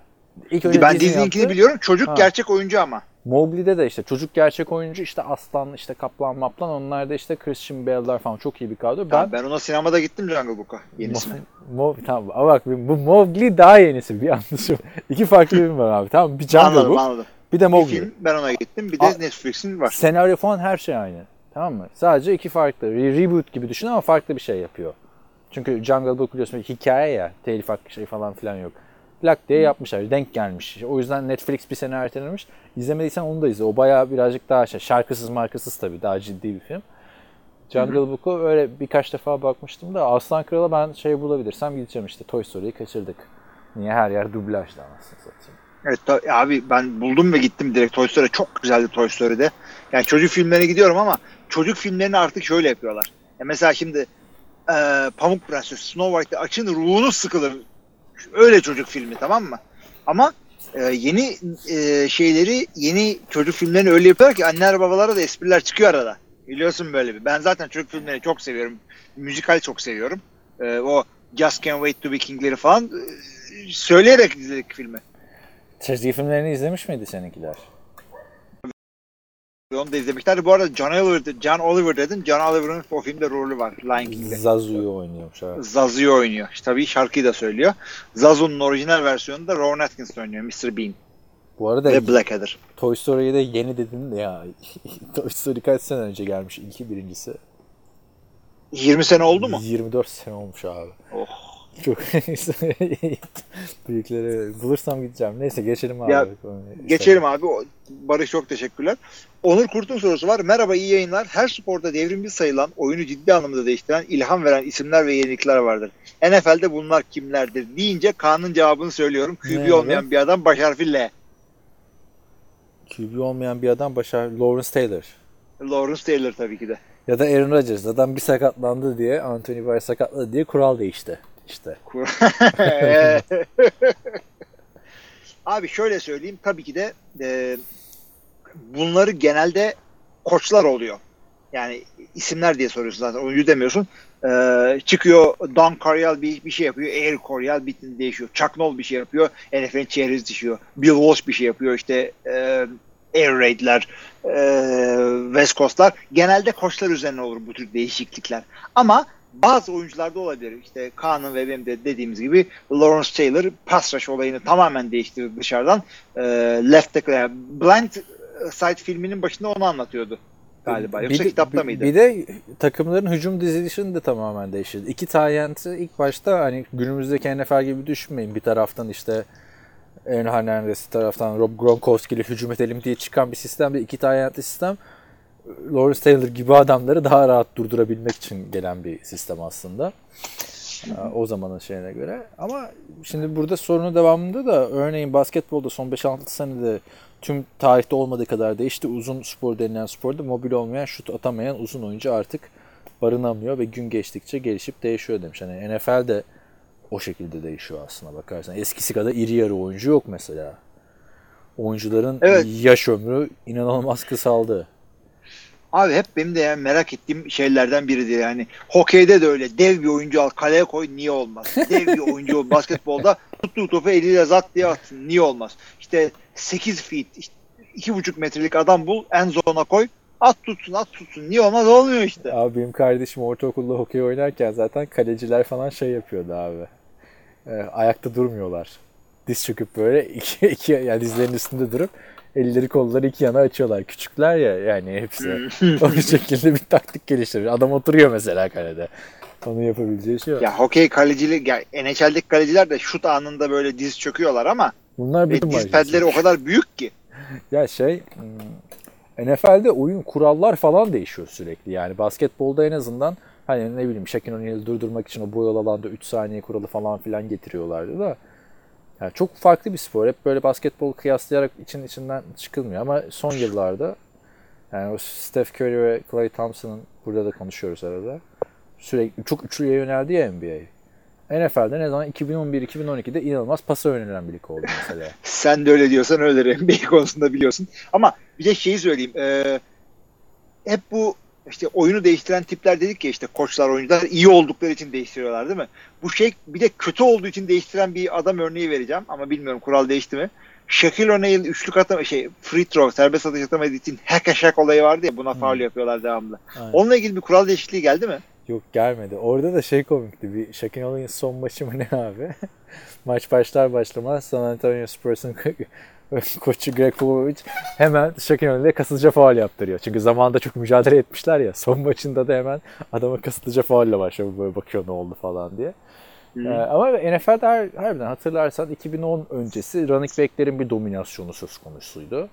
İlk önce ben Disney Disney'inkini biliyorum. Çocuk Ha. gerçek oyuncu ama. Mowgli'de de işte çocuk gerçek oyuncu işte aslan işte kaplan maplan onlar da işte Christian Bale'lar falan çok iyi bir kadro. Ben, Ben, ben ona sinemada gittim Jungle Book'a. Yenisine. Mo, tamam ama bak bu Mowgli daha yenisi bir yanlış yok. İki farklı film var abi tamam bir Jungle anladım Book anladım. bir de Bir Mowgli. film ben ona gittim. Bir de A- Netflix'in var. Senaryo falan her şey aynı. Tamam mı? Sadece iki farklı. Re- reboot gibi düşün ama farklı bir şey yapıyor. Çünkü Jungle Book biliyorsun hikaye ya. Telif hakkı şey falan filan yok. Plak diye yapmışlar. Denk gelmiş. O yüzden Netflix bir sene ertelemiş. İzlemediysen onu da izle. O bayağı birazcık daha şey. Şarkısız markasız tabii. Daha ciddi bir film. Jungle Book'u öyle birkaç defa bakmıştım da Aslan Kral'a ben şey bulabilirsem gideceğim işte. Toy Story'yi kaçırdık. Niye her yer dublajdı anasını satayım. Evet abi ben buldum ve gittim direkt Toy Story. Çok güzeldi Toy Story'de. Yani çocuk filmlerine gidiyorum ama çocuk filmlerini artık şöyle yapıyorlar. Ya mesela şimdi e, Pamuk Prenses, Snow White'de açın ruhunu sıkılır. Öyle çocuk filmi tamam mı? Ama e, yeni e, şeyleri, yeni çocuk filmlerini öyle yapıyorlar ki anneler babalara da espriler çıkıyor arada. Biliyorsun böyle bir. Ben zaten çocuk filmlerini çok seviyorum. Müzikal çok seviyorum. E, o Just Can't Wait to Be King'leri falan e, söyleyerek izledik filmi. Çizgi filmlerini izlemiş miydi seninkiler? Onu da izlemişler. Bu arada John Oliver, John Oliver dedin. John Oliver'ın o filmde rolü var. Lion King'de. Zazu'yu oynuyormuş abi. Zazu'yu oynuyor. İşte tabii şarkıyı da söylüyor. Zazu'nun orijinal versiyonunda Rowan Atkinson oynuyor. Mr. Bean Bu arada ve Blackadder. Toy Story'yi de yeni dedin de ya. Toy Story kaç sene önce gelmiş ilki birincisi. 20 sene oldu mu? 24 sene olmuş abi. Oh. Çok büyükleri bulursam gideceğim. Neyse geçelim abi. Ya. Geçelim abi. Barış çok teşekkürler. Onur Kurt'un sorusu var. Merhaba iyi yayınlar. Her sporda devrimci sayılan, oyunu ciddi anlamda değiştiren, ilham veren isimler ve yenilikler vardır. NFL'de bunlar kimlerdir? Deyince Kaan'ın cevabını söylüyorum. QB olmayan bir adam baş harfi L. QB olmayan bir adam başar Lawrence Taylor. Lawrence Taylor tabii ki de. Ya da Aaron Rodgers. Adam bir sakatlandı diye Anthony Barr sakatladı diye kural değişti. İşte. Abi şöyle söyleyeyim tabii ki de e, bunları genelde koçlar oluyor. Yani isimler diye soruyorsun zaten oyuncu demiyorsun. E, çıkıyor Don Coryell bir, bir şey yapıyor. Air Coryell bitin değişiyor. Chuck Noll bir şey yapıyor. NFL'in çeyresi düşüyor. Bill Walsh bir şey yapıyor. İşte e, Air Raid'ler, e, West Coast'lar. Genelde koçlar üzerine olur bu tür değişiklikler. Ama bazı oyuncularda olabilir. İşte Kaan'ın ve benim de dediğimiz gibi Lawrence Taylor pass rush olayını tamamen değiştirdi dışarıdan. E, left tackle, yani Blind Side filminin başında onu anlatıyordu galiba. Yoksa Bir de- kitapta bir- mıydı? Bir de takımların hücum dizilişini de tamamen değiştirdi. İki tayyenti ilk başta hani günümüzdeki NFL gibi düşünmeyin. Bir taraftan işte Aaron Hernandez taraftan Rob Gronkowski ile hücum edelim diye çıkan bir sistem de iki tayyentli sistem. Lawrence Taylor gibi adamları daha rahat durdurabilmek için gelen bir sistem aslında. Aa, O zamanın şeyine göre. Ama şimdi burada sorunun devamında da örneğin basketbolda son 5-6 senede tüm tarihte olmadığı kadar değişti. Uzun spor denilen sporda mobil olmayan, şut atamayan uzun oyuncu artık barınamıyor ve gün geçtikçe gelişip değişiyor demiş. Hani NFL de o şekilde değişiyor aslında bakarsan. Eskisi kadar iri yarı oyuncu yok mesela. Oyuncuların Evet. yaş ömrü inanılmaz kısaldı. Abi hep benim de yani merak ettiğim şeylerden biridir yani. Hokeyde de öyle. Dev bir oyuncu al kaleye koy niye olmaz? Dev bir oyuncu ol basketbolda tuttuğu topu eliyle zat diye atsın niye olmaz? İşte 8 feet işte 2,5 metrelik adam bul en zona koy at tutsun at tutsun niye olmaz olmuyor işte. Abi benim kardeşim ortaokulda hokey oynarken zaten kaleciler falan şey yapıyordu abi. Ee, ayakta durmuyorlar. Diz çöküp böyle iki, iki yani dizlerinin üstünde durup elleri kolları iki yana açıyorlar. Küçükler ya yani hepsi. o şekilde bir taktik geliştiriyor. Adam oturuyor mesela kalede. Onu yapabileceği şey yok. Ya hokey kalecili, ya NHL'deki kaleciler de şut anında böyle diz çöküyorlar ama Bunlar bütün diz pedleri o kadar büyük ki. Ya şey hmm, NFL'de oyun kurallar falan değişiyor sürekli. Yani basketbolda en azından hani ne bileyim Shaquille O'Neal'i durdurmak için o boyalı alanda 3 saniye kuralı falan filan getiriyorlardı da. Yani çok farklı bir spor. Hep böyle basketbol kıyaslayarak için içinden çıkılmıyor ama son yıllarda yani o Steph Curry ve Klay Thompson'ın burada da konuşuyoruz arada. Sürekli çok üçlüye yöneldi ya NBA. NFL'de ne zaman 2011-2012'de inanılmaz pasa yönelen bir lig oldu mesela. Sen de öyle diyorsan öyledir NBA konusunda biliyorsun. Ama bir de şeyi söyleyeyim. e, hep bu işte oyunu değiştiren tipler dedik ya işte koçlar oyuncular iyi oldukları için değiştiriyorlar değil mi? Bu şey bir de kötü olduğu için değiştiren bir adam örneği vereceğim ama bilmiyorum kural değişti mi? Shaquille O'Neal üçlük atama şey free throw serbest atış atamadığı için hack a shack olayı vardı ya buna faul yapıyorlar devamlı. Aynen. Onunla ilgili bir kural değişikliği geldi mi? Yok gelmedi. Orada da şey komikti. Bir Shaquille O'Neal'in son maçı mı ne abi? Maç başlar başlamaz San Antonio Spurs'un koçu Greg Popovich hemen Shaquille O'Neal'e kasıtlıca faul yaptırıyor. Çünkü zamanında çok mücadele etmişler ya. Son maçında da hemen adama kasıtlıca faulle başlıyor. Böyle bakıyor ne oldu falan diye. Ee, ama NFL'de her, harbiden hatırlarsan 2010 öncesi running back'lerin bir dominasyonu söz konusuydu.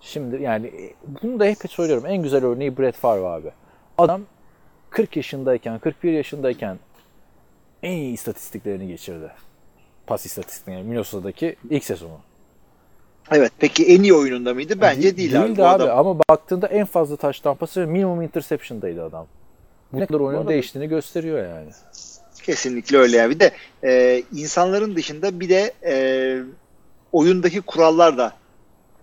Şimdi yani e, bunu da hep söylüyorum. En güzel örneği Brett Favre abi. Adam 40 yaşındayken, 41 yaşındayken en iyi istatistiklerini geçirdi. Pas istatistiklerini. Yani Minnesota'daki ilk sezonu. Evet. Peki en iyi oyununda mıydı? Bence değil abi. Değildi Bu abi adam- ama baktığında en fazla touchdown pası ve minimum interception'daydı adam. Bu ne kadar oyunun arada- değiştiğini gösteriyor yani. Kesinlikle öyle ya. Bir de e, insanların dışında bir de e, oyundaki kurallar da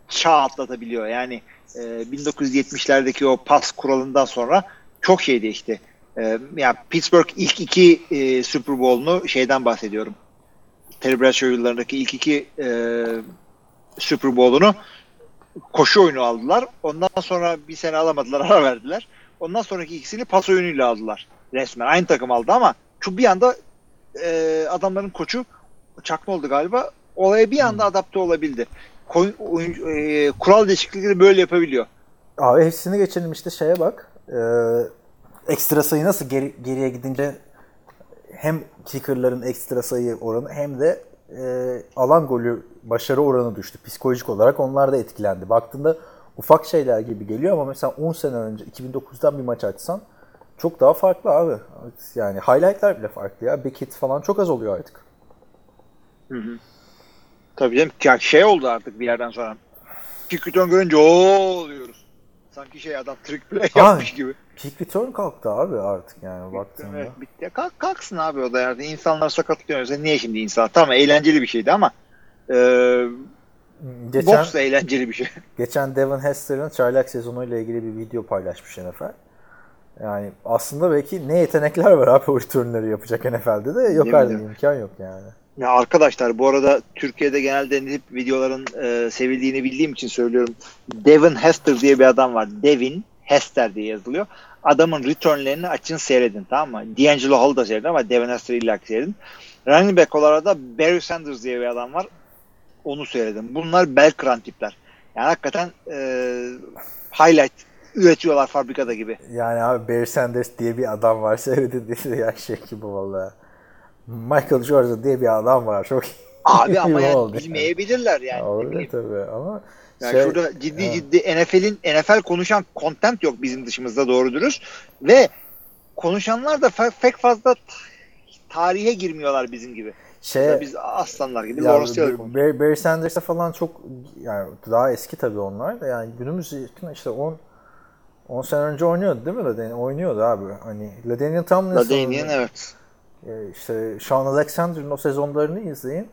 çağ atlatabiliyor. Yani e, 1970'lerdeki o pas kuralından sonra çok şey değişti. E, ya Pittsburgh ilk iki e, Super Bowl'unu şeyden bahsediyorum. Terry Bradshaw yıllarındaki ilk iki e, Super Bowl'unu koşu oyunu aldılar. Ondan sonra bir sene alamadılar, ara verdiler. Ondan sonraki ikisini pas oyunuyla aldılar resmen. Aynı takım aldı ama şu bir anda e, adamların koçu çakma oldu galiba. Olaya bir anda adapte olabildi. Koy- oyun- e, kural değişiklikleri böyle yapabiliyor. Abi hepsini geçelim işte şeye bak. Ee, ekstra sayı nasıl geri, geriye gidince hem kickerların ekstra sayı oranı hem de e, alan golü başarı oranı düştü. Psikolojik olarak onlar da etkilendi. Baktığında ufak şeyler gibi geliyor ama mesela 10 sene önce 2009'dan bir maç açsan çok daha farklı abi. Yani highlightlar bile farklı ya. Hit falan çok az oluyor artık. Tabii canım ya şey oldu artık bir yerden sonra. Kick return görünce o oluyoruz. Sanki şey adam trick play Ay. yapmış gibi. Kick return kalktı abi artık yani baktığında. Evet, bitti. Kalk, kalksın abi o da yani. İnsanlar sakatlanıyorsa niye şimdi insan? Tamam eğlenceli bir şeydi ama e, Geçen, boks da eğlenceli bir şey. Geçen Devin Hester'ın çaylak sezonuyla ilgili bir video paylaşmış NFL. Yani aslında belki ne yetenekler var abi o yapacak NFL'de de yok artık imkan yok yani. Ya arkadaşlar bu arada Türkiye'de genelde ne tip videoların e, sevildiğini bildiğim için söylüyorum. Devin Hester diye bir adam var. Devin Hester diye yazılıyor. Adamın returnlerini açın seyredin tamam mı? D'Angelo Hall'ı da seyredin ama Devin Hester'ı illa seyredin. Running back olarak da Barry Sanders diye bir adam var. Onu seyredin. Bunlar bel kıran tipler. Yani hakikaten e, highlight üretiyorlar fabrikada gibi. Yani abi Barry Sanders diye bir adam var seyredin diye ya şey gibi valla. Michael Jordan diye bir adam var çok Abi ama yani oldu bilmeyebilirler yani. Oldu bileyim. tabii ama Yani şey- şurada ciddi Evet. ciddi NFL'in NFL konuşan content yok bizim dışımızda doğru dürüst ve konuşanlar da pek fazla tarihe girmiyorlar bizim gibi. Şey biz aslanlar gibi Ya Lawrence Taylor. Barry, Barry Sanders'a falan çok yani daha eski tabii onlar da yani günümüz işte 10 10 sene önce oynuyordu değil mi LaDainian? Oynuyordu abi. Hani LaDainian Tomlinson'ın LaDainian evet. e, işte Sean Alexander'ın o sezonlarını izleyin.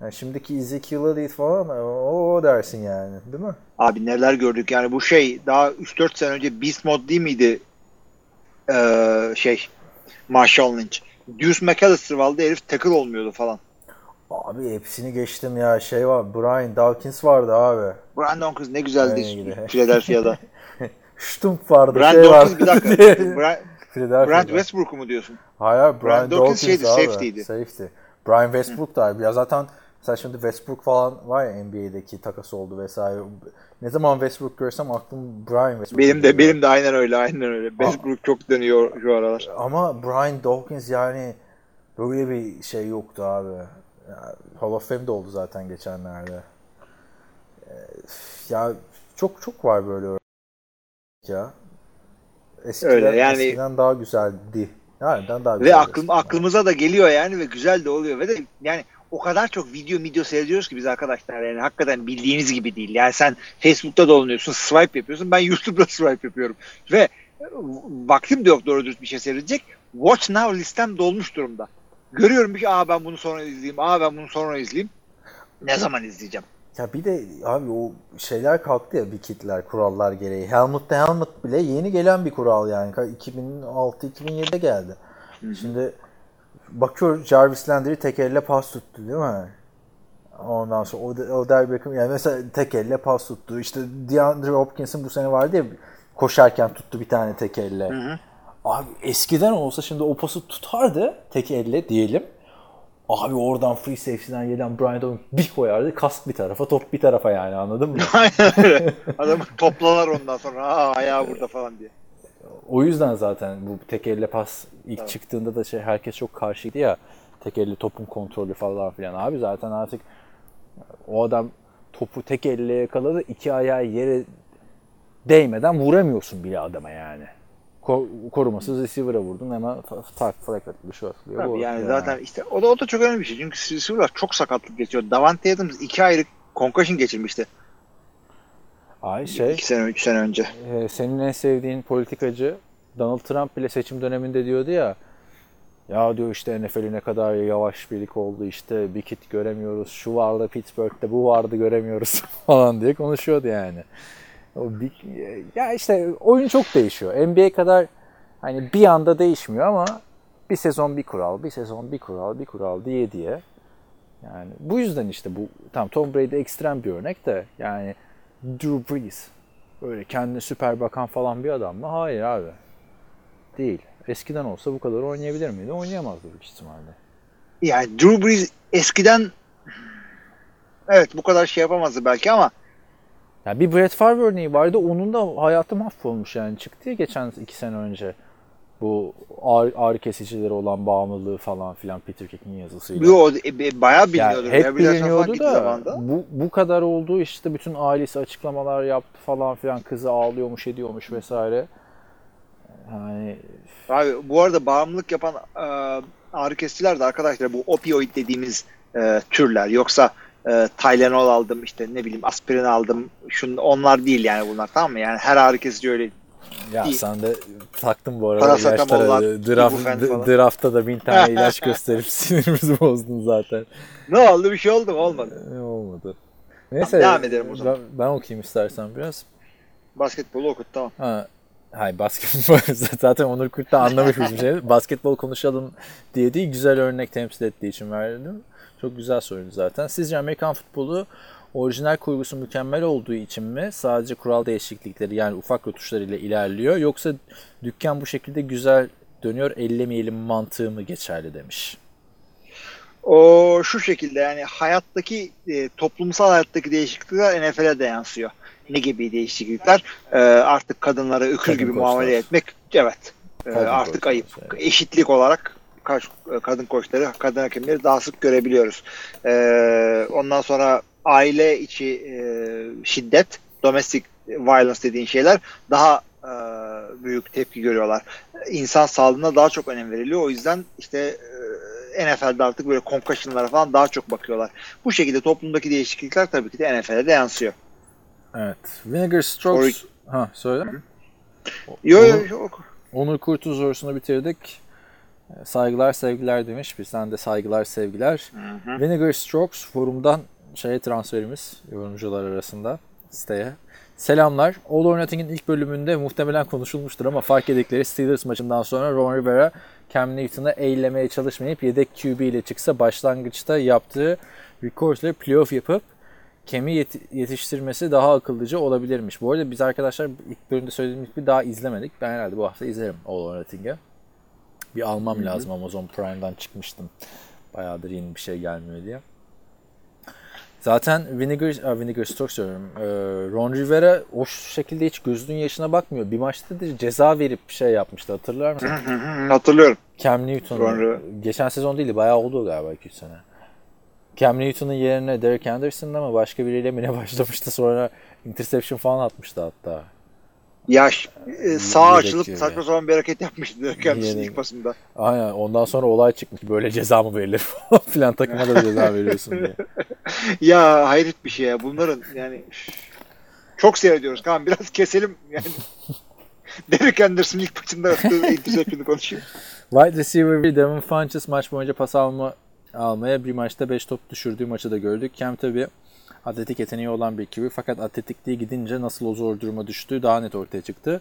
Yani şimdiki Ezekiel Elliott falan o, o dersin yani değil mi? Abi neler gördük yani bu şey daha 3-4 sene önce Beast Mode değil miydi Ee, şey Marshall Lynch. Deuce McAllister vardı herif tackle olmuyordu falan. Abi hepsini geçtim ya şey var Brian Dawkins vardı abi. Brian Dawkins ne güzeldi. Philadelphia'da. Stump vardı Brian şey Dawkins vardı. bir dakika. Brian. Brent Westbrook'u mu diyorsun? Hayır Brian, Brian Dawkins Dawkins şeydi, abi. safety'ydi. Safety. Brian Westbrook da abi. Ya zaten Mesela şimdi Westbrook falan var ya NBA'deki takas oldu vesaire. Ne zaman Westbrook görsem aklım Brian Westbrook. Benim de benim de aynen öyle aynen öyle. Westbrook çok dönüyor şu aralar. Ama Brian Dawkins yani böyle bir şey yoktu abi. Ya, Hall of Fame'de oldu zaten geçenlerde. Ee, Ya çok çok var böyle ya. Eskiden, Öyle, yani- eskiden daha güzeldi. Nereden daha Ve güzeldi aklım eskiden. aklımıza da geliyor yani ve güzel de oluyor ve de yani o kadar çok video video seyrediyoruz ki biz arkadaşlar yani hakikaten bildiğiniz gibi değil. Yani sen Facebook'ta dolanıyorsun, swipe yapıyorsun. Ben YouTube'da swipe yapıyorum. Ve e, vaktim de yok doğru dürüst bir şey seyredecek. Watch Now listem dolmuş durumda. Görüyorum şey, aa ben bunu sonra izleyeyim, aa ben bunu sonra izleyeyim. Ne zaman izleyeceğim? Ya bir de abi o şeyler kalktı ya bir kitler kurallar gereği. Helmet de helmet bile yeni gelen bir kural yani. 2006-2007'de geldi. Şimdi bakıyor Jarvis Landry tek elle pas tuttu değil mi? Ondan sonra Od- Odell Beckham yani mesela tek elle pas tuttu. İşte DeAndre Hopkins'in bu sene vardı ya koşarken tuttu bir tane tek elle. Abi eskiden olsa şimdi o pası tutardı tek elle diyelim. Abi oradan free safety'den gelen Brian Dawkins bir koyardı. Kask bir tarafa, top bir tarafa yani anladın mı? Aynen öyle. Adamı toplalar ondan sonra. Aa ayağı burada falan diye. O yüzden zaten bu tek elle pas ilk çıktığında da şey herkes çok karşıydı ya. Tek elle topun kontrolü falan filan. Abi zaten artık o adam topu tek elle yakaladı. iki ayağı yere değmeden vuramıyorsun bile adama yani. Ko- korumasız receiver'a vurdun hemen ta- tak flag bir şey atılıyor. Tabii Bu- yani zaten işte o da, o da çok önemli bir şey. Çünkü receiver'lar çok sakatlık geçiyor. Davante Adams iki ayrı concussion geçirmişti. Ay şey İki sene, üç sene önce. e, senin en sevdiğin politikacı Donald Trump bile seçim döneminde diyordu ya ya diyor işte NFL'i ne kadar yavaş bir lig oldu işte bir kit göremiyoruz şu vardı Pittsburgh'te bu vardı göremiyoruz falan diye konuşuyordu yani. O bir, ya işte oyun çok değişiyor. NBA kadar hani bir anda değişmiyor ama bir sezon bir kural, bir sezon bir kural, bir kural diye diye. Yani bu yüzden işte bu tam Tom Brady ekstrem bir örnek de yani Drew Brees böyle kendine süper bakan falan bir adam mı? Hayır abi. Değil. Eskiden olsa bu kadar oynayabilir miydi? Oynayamazdı büyük ihtimalle. Yani Drew Brees eskiden evet bu kadar şey yapamazdı belki ama Yani bir Brett Favre örneği vardı. Onun da hayatı mahvolmuş yani. Çıktı ya geçen iki sene önce. Bu ağrı, ağrı kesicileri olan bağımlılığı falan filan Peter Kick'in yazısıyla. yo, e, e, bayağı Yani biliniyordu. hep Rehabilitasyon falan biliniyordu da bu, bu kadar oldu işte bütün ailesi açıklamalar yaptı falan filan kızı ağlıyormuş ediyormuş vesaire. Yani Abi bu arada bağımlılık yapan e, ağrı kesiciler de arkadaşlar bu opioid dediğimiz e, türler. Yoksa e, Tylenol aldım işte ne bileyim aspirin aldım. Şun, onlar değil yani bunlar tamam mı? Yani her ağrı kesici öyle ya İyi. sen de taktın bu arada Parasetamol ilaçlara. Draft, draftta da bin tane ilaç gösterip sinirimizi bozdun zaten. Ne oldu? Bir şey oldu mu? Olmadı. Ne olmadı. Neyse. Devam edelim o zaman. Ben, ben okuyayım istersen biraz. Basketbolu okut tamam. Ha, hayır basketbol zaten Onur Kurt da anlamış bizim şey. Basketbol konuşalım diye değil güzel örnek temsil ettiği için verdim. Çok güzel soruydu zaten. Sizce Amerikan futbolu orijinal kurgusu mükemmel olduğu için mi sadece kural değişiklikleri yani ufak rötuşlarıyla ilerliyor yoksa dükkan bu şekilde güzel dönüyor ellemeyelim mantığı mı geçerli demiş. O şu şekilde yani hayattaki e, toplumsal hayattaki değişiklikler NFL'e de yansıyor. Ne gibi değişiklikler? E, artık kadınlara öküz Kadın gibi koçlar. muamele etmek evet. E, artık koçlar, ayıp. evet. Eşitlik olarak kaç- kadın koçları, kadın hakemleri daha sık görebiliyoruz. E, ondan sonra aile içi e, şiddet, domestic violence dediğin şeyler daha e, büyük tepki görüyorlar. İnsan sağlığına daha çok önem veriliyor. O yüzden işte e, NFL'de artık böyle concussion'lara falan daha çok bakıyorlar. Bu şekilde toplumdaki değişiklikler tabii ki de NFL'e de yansıyor. Evet. Vinegar Strokes. Ha söyle. Yo yo, Onu- yo oku. Onur Kurt'un sorusunu bitirdik. Ee, Saygılar sevgiler demiş. Bir sen de saygılar sevgiler. Vinegar Strokes forumdan şeye transferimiz yorumcular arasında siteye. Selamlar. All or Nothing'in ilk bölümünde muhtemelen konuşulmuştur ama fark edikleri Steelers maçından sonra Ron Rivera Cam Newton'ı eğlemeye çalışmayıp yedek QB ile çıksa başlangıçta yaptığı record'la playoff yapıp Yet- yetiştirmesi daha akıllıca olabilirmiş. Bu arada biz arkadaşlar ilk bölümde söylediğimiz gibi daha izlemedik. Ben herhalde bu hafta izlerim All or Nothing'i. Bir almam lazım Amazon Prime'dan çıkmıştım. Bayağıdır yeni bir şey gelmiyor diye. Zaten Vinegar, a, Vinegar Stokes söylüyorum. Ee, Ron Rivera o şekilde hiç gözünün yaşına bakmıyor. Bir maçta da ceza verip bir şey yapmıştı hatırlar mısın? Hatırlıyorum. Cam Newton. Geçen sezon değildi bayağı oldu galiba 2 sene. Cam Newton'un yerine Derek Anderson'da mı başka biriyle mi ne başlamıştı sonra interception falan atmıştı hatta. Ya e, sağ açılıp saçma sapan bir hareket yapmıştı Derek Anderson ilk pasında. Aynen ondan sonra olay çıkmış. Böyle ceza mı verilir falan filan takıma da ceza veriyorsun diye. Ya hayret bir şey ya. Bunların yani çok seyrediyoruz. Tamam biraz keselim yani. Derek Anderson ilk maçında attığı interception'ı konuşayım. Wide receiver bir Devin Funches maç boyunca pas alma almaya bir maçta 5 top düşürdüğü maçı da gördük. Cam tabi atletik yeteneği olan bir QB fakat atletikliğe gidince nasıl o zor duruma düştüğü daha net ortaya çıktı.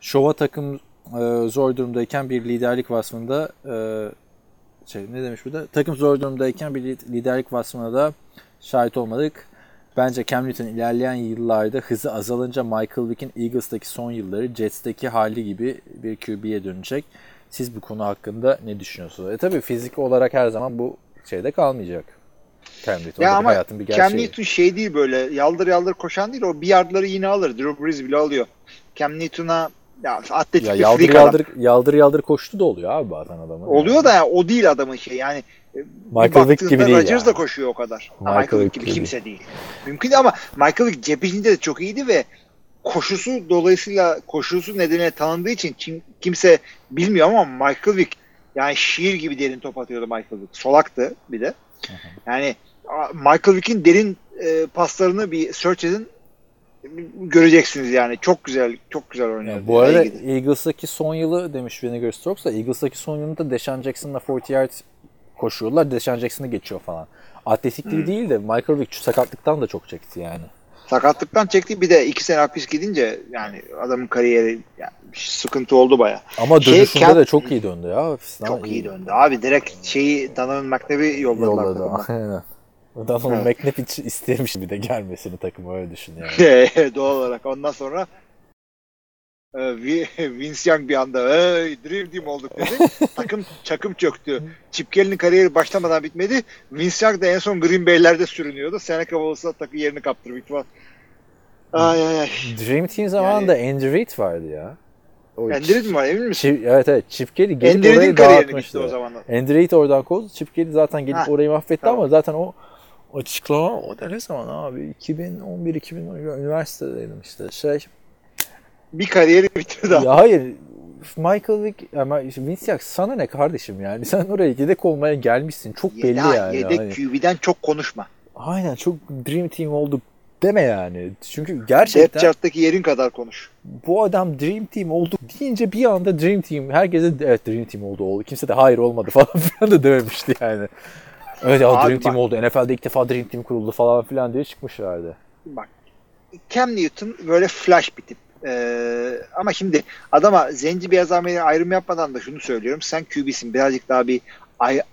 Şova takım e, zor durumdayken bir liderlik vasfında e, şey ne demiş burada? Takım zor durumdayken bir li- liderlik vasfına da şahit olmadık. Bence Cam Newton ilerleyen yıllarda hızı azalınca Michael Vick'in Eagles'taki son yılları Jets'teki hali gibi bir QB'ye dönecek. Siz bu konu hakkında ne düşünüyorsunuz? E tabii fizik olarak her zaman bu şeyde kalmayacak. Cam Newton Ya ama hayatın bir gerçeği. Cam Newton şey değil böyle yaldır yaldır koşan değil. O bir yardları yine alır. Drew Brees bile alıyor. Cam Newton'a ya atletik ya bir yaldır adam. yaldır, yaldır yaldır koştu da oluyor abi bazen adamın. Oluyor da ya, o değil adamın şey yani. e, Michael Vick gibi değil Rodgers yani. da koşuyor o kadar. Ha, Michael Michael, Vick gibi kimse değil. Mümkün değil ama Michael Vick cep içinde de çok iyiydi ve koşusu dolayısıyla koşusu nedeniyle tanındığı için kim, kimse bilmiyor ama Michael Vick yani şiir gibi derin top atıyordu Michael Vick. Solaktı bir de. Yani Michael Vick'in derin e, paslarını bir search edin göreceksiniz yani. Çok güzel, çok güzel oynuyor. Ya bu arada? Eagles'daki son yılı demiş Vinegar Stokes da Eagles'daki son yılında Deshaun Jackson'la 40 yard koşuyorlar. Deshaun Jackson'ı geçiyor falan. Atletikliği Hmm. değil de Michael Vick sakatlıktan da çok çekti yani. Sakatlıktan çekti. Bir de iki sene hapis gidince yani adamın kariyeri yani sıkıntı oldu baya. Ama Şey, dönüşünde Cam- de çok iyi döndü ya. Hafiften Çok iyi döndü. Abi direkt şeyi Donovan McNabb'i yolladılar. Yolladı. Aynen. Donovan Evet. McNabb hiç istemiş bir de gelmesini takıma öyle düşün yani. Doğal olarak. Ondan sonra Vince Young bir anda Dream Team olduk dedi. Takım çakım çöktü. Chip Kelly'nin kariyeri başlamadan bitmedi. Vince Young da en son Green Bay'lerde sürünüyordu. Seneca Wallace'a takı yerini kaptırdı büyük ihtimal. Ay ay ay. Dream Team zamanında Andy Reid vardı ya. O Endiriz mi var emin misin? Chip, evet evet Chip Kelly gelip Endiri'nin orayı dağıtmıştı. o zaman. Andy Reid oradan kovdu. Chip Kelly zaten gelip Ha, orayı mahvetti tamam. ama zaten o açıklama o da ne zaman abi? 2011-2012 üniversitedeydim işte. Şey Bir kariyeri bitirdi. ya hayır Michael Vick ama Vince Young sana ne kardeşim yani sen oraya yedek olmaya gelmişsin çok belli Ya, yani. Yedek Hani- QB'den çok konuşma. aynen çok Dream Team olduk deme yani. Çünkü Depth gerçekten chart'taki yerin kadar konuş. bu adam Dream Team oldu deyince bir anda Dream Team herkese evet Dream Team oldu oldu. Kimse de hayır olmadı falan filan da dememişti yani. Evet ya Abi Dream Team oldu. NFL'de ilk defa Dream Team kuruldu falan filan diye çıkmışlardı. Bak Cam Newton böyle flash bir tip. Ee, ama şimdi adama zenci beyaz ameli ayrım yapmadan da şunu söylüyorum. Sen QB'sin. Birazcık daha bir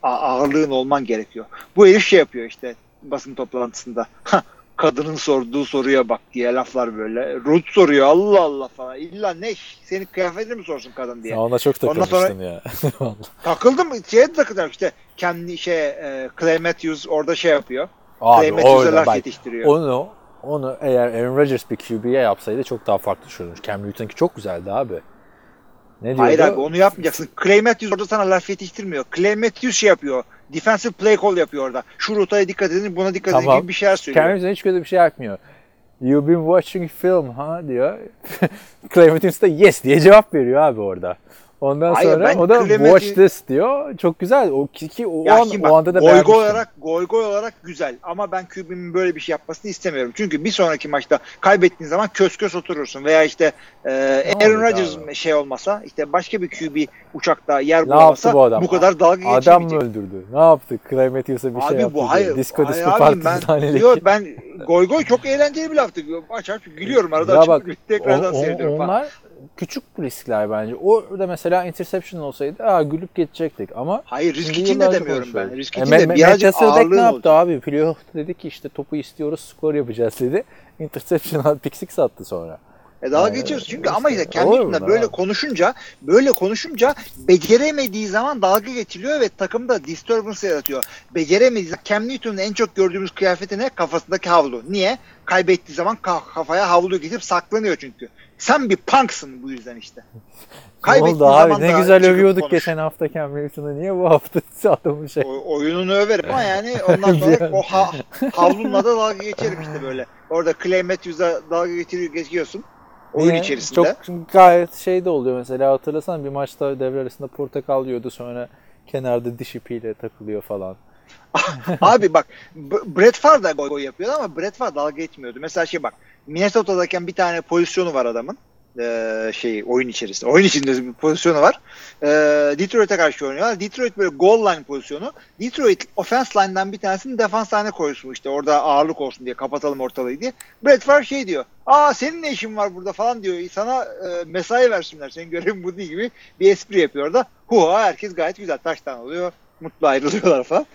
ağırlığın olman gerekiyor. Bu herif şey yapıyor işte basın toplantısında. "Ha, Kadının sorduğu soruya bak diye laflar böyle. Root soruyor Allah Allah falan. İlla ne? Senin kıyafetini mi sorsun kadın diye. Sen ona çok Ondan takılmıştın ya. Takıldım. Şeye de takıldım işte. Kendi şey e, Clay Matthews orada şey yapıyor. Abi Clay Matthews'a laf bak yetiştiriyor. onu onu eğer Aaron Rodgers bir QB'ye yapsaydı çok daha farklı düşünürmüş. Cam Newton'ki çok güzeldi abi. Ne diyordu? Hayır abi onu yapmayacaksın. Clay Matthews orada sana laf yetiştirmiyor. Clay Matthews şey yapıyor. Defensive play call yapıyor orada. Şu rotaya dikkat edin, buna dikkat edin Tamam. gibi bir şeyler söylüyor. Cam Newton hiç kötü bir şey yapmıyor. You've been watching film ha diyor. Clay Matthews da yes diye cevap veriyor abi orada. Ondan Hayır, sonra o da Clay watch this diyor. Çok güzel. O ki, ki o, Ya an, o anda da goy olarak goy olarak güzel ama ben QB'min böyle bir şey yapmasını istemiyorum. Çünkü bir sonraki maçta kaybettiğin zaman kös kös oturursun veya işte e, Aaron Rodgers şey olmasa işte başka bir QB uçakta yer Ne bulamasa bu adam? kadar dalga Adam mı geçemeyecek. öldürdü? Ne yaptı? Clay Matthews'a bir Abi şey yaptı. bu hayır. Disco hayır disco abi, parti ben. Yok ben goy goy çok eğlenceli bir laftı. Açar gülüyorum arada Ya açıp bak, tekrardan O- o- seyrediyorum falan. Küçük riskler bence. O da mesela interception olsaydı aa, gülüp geçecektik ama Hayır risk için de demiyorum ben. Risk E, için Me- de birazcık ağırlığın ne yaptı olacak. abi? Playoff dedi ki işte topu istiyoruz, skor yapacağız dedi. Interception pick six attı sonra. E dalga Yani, geçiyoruz çünkü işte, ama işte mu? böyle Abi. konuşunca böyle konuşunca beceremediği zaman dalga geçiliyor ve takımda disturbance yaratıyor. Beceremediği Cam Newton'un en çok gördüğümüz kıyafeti ne? Kafasındaki havlu. Niye? Kaybettiği zaman ka- kafaya havlu getirip saklanıyor çünkü. Sen bir punksın bu yüzden işte. Ne oldu abi? Ne güzel övüyorduk konuş. geçen hafta Cam Newton'u. Niye bu hafta adamın şey? O, oyununu överim ama yani ondan sonra o ha, havlunla da dalga geçerim işte böyle. Orada Clay Matthews'a dalga geçiriyor, geçiyorsun. Oyun Niye? içerisinde. Çok gayet şey de oluyor mesela hatırlasana bir maçta devre arasında portakal yiyordu sonra kenarda diş ipiyle takılıyor falan. Abi bak Brett Favre da gol gol yapıyordu ama Brett Favre dalga geçmiyordu. Mesela şey bak Minnesota'dayken bir tane pozisyonu var adamın. Ee, şey oyun içerisinde. Oyun içinde bir pozisyonu var. Ee, Detroit'e karşı oynuyorlar. Detroit böyle goal line pozisyonu. Detroit offense line'dan bir tanesini defans line koysun işte orada ağırlık olsun diye kapatalım ortalığı diye. Brett Favre şey diyor. Aa senin ne işin var burada falan diyor. Sana e, mesai versinler. Senin görevin bu değil gibi bir espri yapıyor orada. Huha herkes gayet güzel taştan oluyor. Mutlu ayrılıyorlar falan.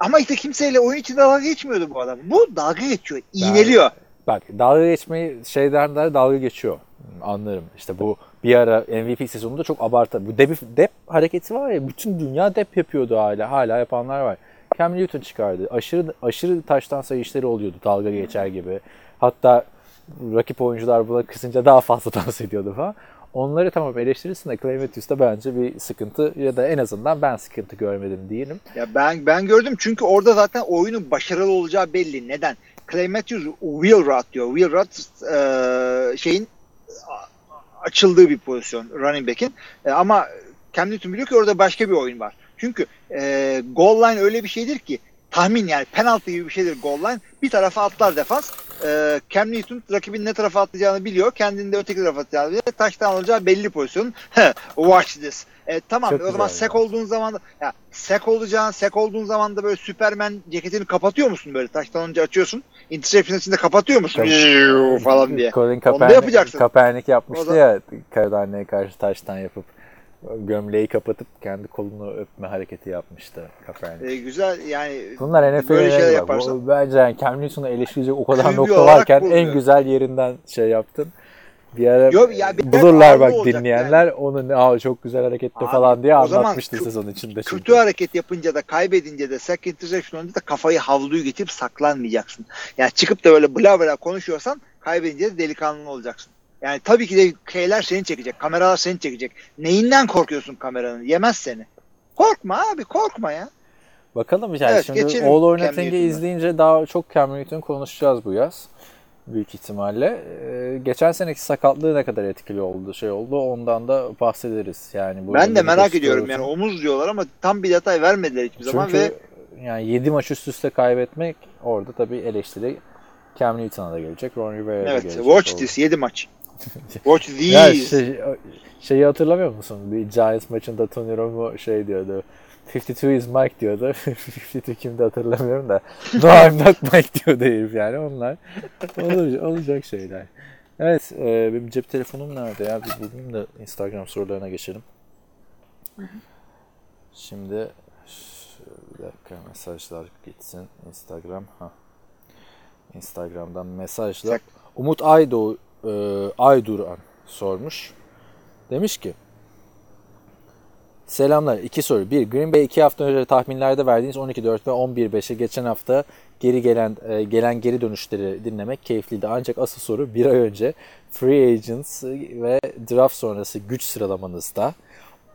Ama işte kimseyle oyun içinde dalga geçmiyordu bu adam. Bu dalga geçiyor. iğneliyor. Bak dalga geçmeyi şeyden de dalga geçiyor. Anlarım. İşte bu bir ara MVP sezonunda çok abartı. Bu dep, dep hareketi var ya bütün dünya dep yapıyordu hala. Hala yapanlar var. Cam Newton çıkardı. Aşırı aşırı taştan sayı işleri oluyordu dalga geçer gibi. Hatta rakip oyuncular buna kısınca daha fazla dans ediyordu falan. Onları tamam eleştirirsin de Clay Matthews'ta bence bir sıkıntı ya da en azından ben sıkıntı görmedim diyelim. Ya ben ben gördüm çünkü orada zaten oyunun başarılı olacağı belli. Neden? Clay Matthews wheel route diyor. Wheel route e, şeyin açıldığı bir pozisyon running back'in. E, ama Cam Newton biliyor ki orada başka bir oyun var. Çünkü e, goal line öyle bir şeydir ki tahmin yani penaltı gibi bir şeydir goal line. Bir tarafa atlar defans. E, Cam Newton rakibin ne tarafa atlayacağını biliyor. Kendini de öteki tarafa atacağını biliyor. Taştan alacağı belli pozisyon. Watch this. E, tamam Çok o zaman sek olduğun zaman da- ya sek olacağın sek olduğun zaman da böyle Superman ceketini kapatıyor musun böyle taştan önce açıyorsun. Interception içinde kapatıyor musun? Falan diye. Colin Onu da Kaepernick, yapacaksın. Kaepernick yapmıştı da- ya Kaepernick'e karşı taştan yapıp gömleği kapatıp kendi kolunu öpme hareketi yapmıştı Kaepernick. E, güzel yani Bunlar NFL'e bak. yaparsan- Bence yani Cam Newton'u eleştirecek o kadar QB nokta varken en güzel yerinden şey yaptın. Bir ara Yok ya, bir bulurlar bak dinleyenler onu ne Aa, çok güzel harekette falan diye zaman anlatmıştı kö- sezon içinde. kötü hareket yapınca da kaybedince de sack interception da kafayı havluyu getirip saklanmayacaksın. Yani çıkıp da böyle bla bla konuşuyorsan kaybedince de delikanlı olacaksın. Yani tabii ki de şeyler seni çekecek. Kameralar seni çekecek. Neyinden korkuyorsun kameranın? Yemez seni. Korkma abi korkma ya. Bakalım yani Evet, şimdi All or Nothing'i izleyince daha çok Cam Newton konuşacağız bu yaz. Büyük ihtimalle. Ee, geçen seneki sakatlığı ne kadar etkili oldu şey oldu ondan da bahsederiz. Yani bu ben de merak ediyorum yani omuz diyorlar ama tam bir detay vermediler hiçbir zaman Çünkü ve yani 7 maç üst üste kaybetmek orada tabii eleştiri Cam Newton'a da gelecek, Ron Rivera'ya da evet gelecek. watch oldu. this 7 maç. Watch these. Ya şey, şeyi hatırlamıyor musun? Bir Giants maçında Tony Romo şey diyordu. 52 is Mike diyordu. 52 kimdi hatırlamıyorum da. No I'm not Mike diyordu herif yani onlar. Olacak, olacak şeyler. Evet e, benim cep telefonum nerede ya? Bir bulayım da Instagram sorularına geçelim. Şimdi bir dakika mesajlar gitsin. Instagram. ha. Instagram'dan mesajlar. Sak- Umut Aydo e, Ayduran sormuş. Demiş ki Selamlar. İki soru. Bir, Green Bay iki hafta önce tahminlerde verdiğiniz 12-4 ve 11-5'e geçen hafta geri gelen e, gelen geri dönüşleri dinlemek keyifliydi. Ancak asıl soru bir ay önce Free Agents ve draft sonrası güç sıralamanızda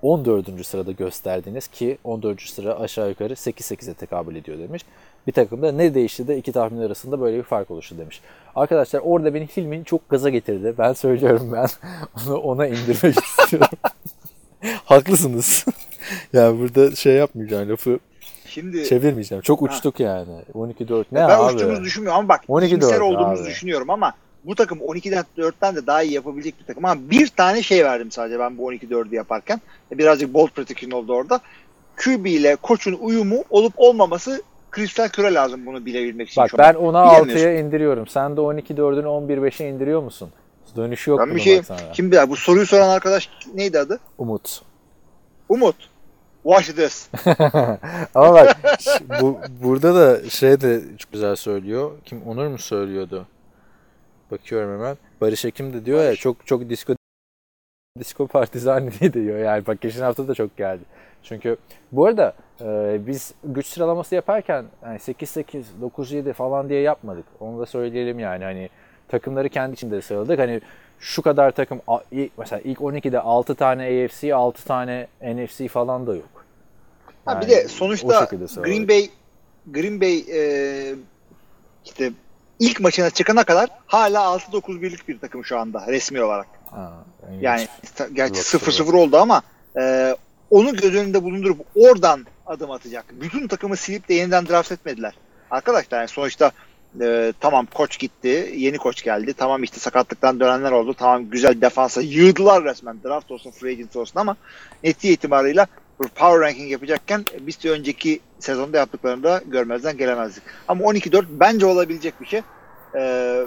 14. sırada gösterdiğiniz ki 14. sıra aşağı yukarı 8-8'e tekabül ediyor demiş. Bir takımda ne değişti de iki tahmin arasında böyle bir fark oluştu demiş. Arkadaşlar orada beni Hilmi çok gaza getirdi. Ben söylüyorum ben onu ona indirmek istiyorum. Haklısınız. yani burada şey yapmayacağım lafı Şimdi çevirmeyeceğim. Çok uçtuk yani. 12-4 ne ben abi? uçtuğumuzu düşünmüyorum ama bak 12-4 iyimser olduğumuzu abi. düşünüyorum ama bu takım 12'den 4'ten de daha iyi yapabilecek bir takım. Ama bir tane şey verdim sadece ben bu 12-4'ü yaparken. Birazcık bold prediction oldu orada. QB ile koçun uyumu olup olmaması kristal küre lazım bunu bilebilmek için. Bak ben ona Bilemiyorsun. 6'ya indiriyorum. Sen de 12-4'ünü 11-5'e indiriyor musun? Dönüşü yok Ben bir şey kim bilir bu soruyu soran arkadaş neydi adı? Umut. Umut. Watch this. Ama bak bu, burada da şey de çok güzel söylüyor. Kim Onur mu söylüyordu? Bakıyorum hemen. Barış Ekim de diyor ya çok çok disco disco partizani diye diyor. Yani bak geçen hafta da çok geldi. Çünkü bu arada e, biz güç sıralaması yaparken yani 8-8, 9-7 falan diye yapmadık. Onu da söyleyelim yani. Hani takımları kendi içinde sıraladık. Hani şu kadar takım mesela ilk 12'de 6 tane AFC, 6 tane NFC falan da yok. Ha, bir Yani de sonuçta. Green Bay Green Bay e, işte ilk maçına çıkana kadar hala 6-9 birlik bir takım şu anda resmi olarak. Ha, Yani gerçi Yok, 0-0 oldu ama e, onu göz önünde bulundurup oradan adım atacak. Bütün takımı silip de yeniden draft etmediler. Arkadaşlar yani sonuçta e, tamam koç gitti, yeni koç geldi. Tamam işte sakatlıktan dönenler oldu. Tamam güzel defansa yığdılar resmen. Draft olsun, free agent olsun ama netice itibarıyla power ranking yapacakken biz de önceki sezonda yaptıklarını da görmezden gelemezdik. Ama 12-4 bence olabilecek bir şey. E,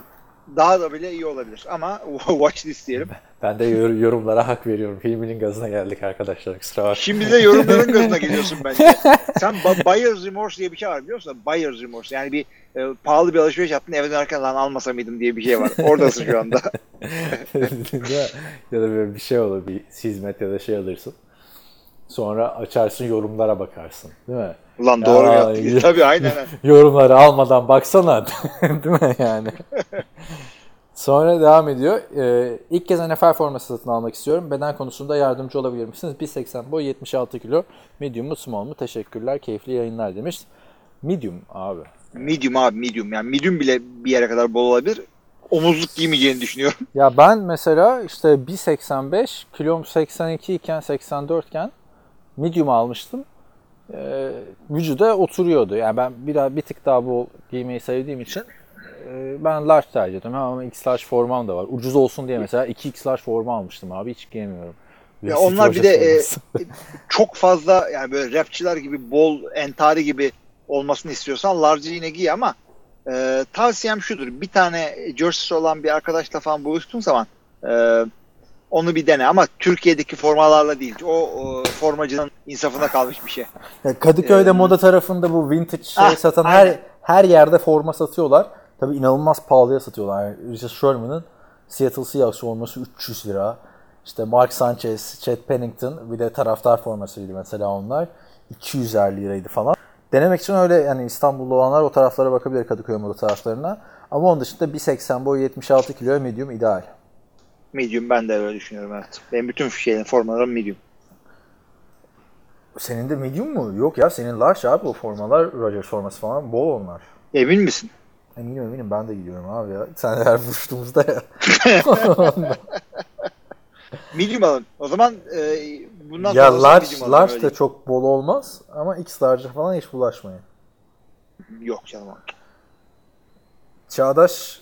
daha da bile iyi olabilir. Ama watch this diyelim. Ben de yor- yorumlara hak veriyorum. Filminin gazına geldik arkadaşlar. Kusura bakmayın. Şimdi de yorumların gözüne geliyorsun bence. Sen buyer's remorse diye bir şey var biliyor musun? Buyer's remorse. Yani bir e, pahalı bir alışveriş yaptın eve dönerken lan almasa mıydım diye bir şey var. Oradasın şu anda. Ya da böyle bir şey olur. Bir hizmet ya da şey alırsın. Sonra açarsın yorumlara bakarsın. Değil mi? Ulan doğru Ya, yaptın. Tabii aynen. Yorumları almadan baksana. Değil mi yani? Sonra devam ediyor. Ee, ilk kez NFL forması satın almak istiyorum. Beden konusunda yardımcı olabilir misiniz? 1.80 boy 76 kilo. Medium mu small mu? Teşekkürler. Keyifli yayınlar demiş. Medium abi. Medium abi medium. Yani medium bile bir yere kadar bol olabilir. Omuzluk giymeyeceğini düşünüyorum. Ya ben mesela işte 1.85 kilom 82 iken 84 iken medium almıştım. Ee, vücuda oturuyordu. Yani ben biraz bir tık daha bol giymeyi sevdiğim için ben large tercih ediyorum. Ama X large formam da var. Ucuz olsun diye mesela 2X large forma almıştım abi. Hiç giyemiyorum. Ya onlar bir de e, forması. çok fazla yani böyle rapçiler gibi bol entari gibi olmasını istiyorsan large'ı yine giy ama e, tavsiyem şudur. Bir tane jersey'si olan bir arkadaşla falan buluştuğun zaman e, onu bir dene ama Türkiye'deki formalarla değil. O, o formacının insafına kalmış bir şey. Kadıköy'de Ee, moda tarafında bu vintage şey ah, satan aynen. her her yerde forma satıyorlar. Tabii inanılmaz pahalıya satıyorlar. Yani Richard Sherman'ın Seattle Seahawks forması 300 lira. İşte Mark Sanchez, Chet Pennington bir de taraftar formasıydı mesela onlar. 250 liraydı falan. Denemek için öyle yani İstanbul'da olanlar o taraflara bakabilir Kadıköy moda taraflarına. Ama onun dışında 1.80 boy 76 kilo medium ideal. Medium ben de öyle düşünüyorum evet. Benim bütün şeylerin formalarım medium. Senin de medium mu? Yok ya senin large abi o formalar. Rodgers forması falan bol onlar. Emin misin? Eminim eminim ben de gidiyorum abi ya. Sen her buluştuğumuzda ya. Medium alın. O zaman e, bundan ya sonra large, medium alın, large öyle de çok bol olmaz ama X large'a falan hiç bulaşmayın. Yok canım. Çağdaş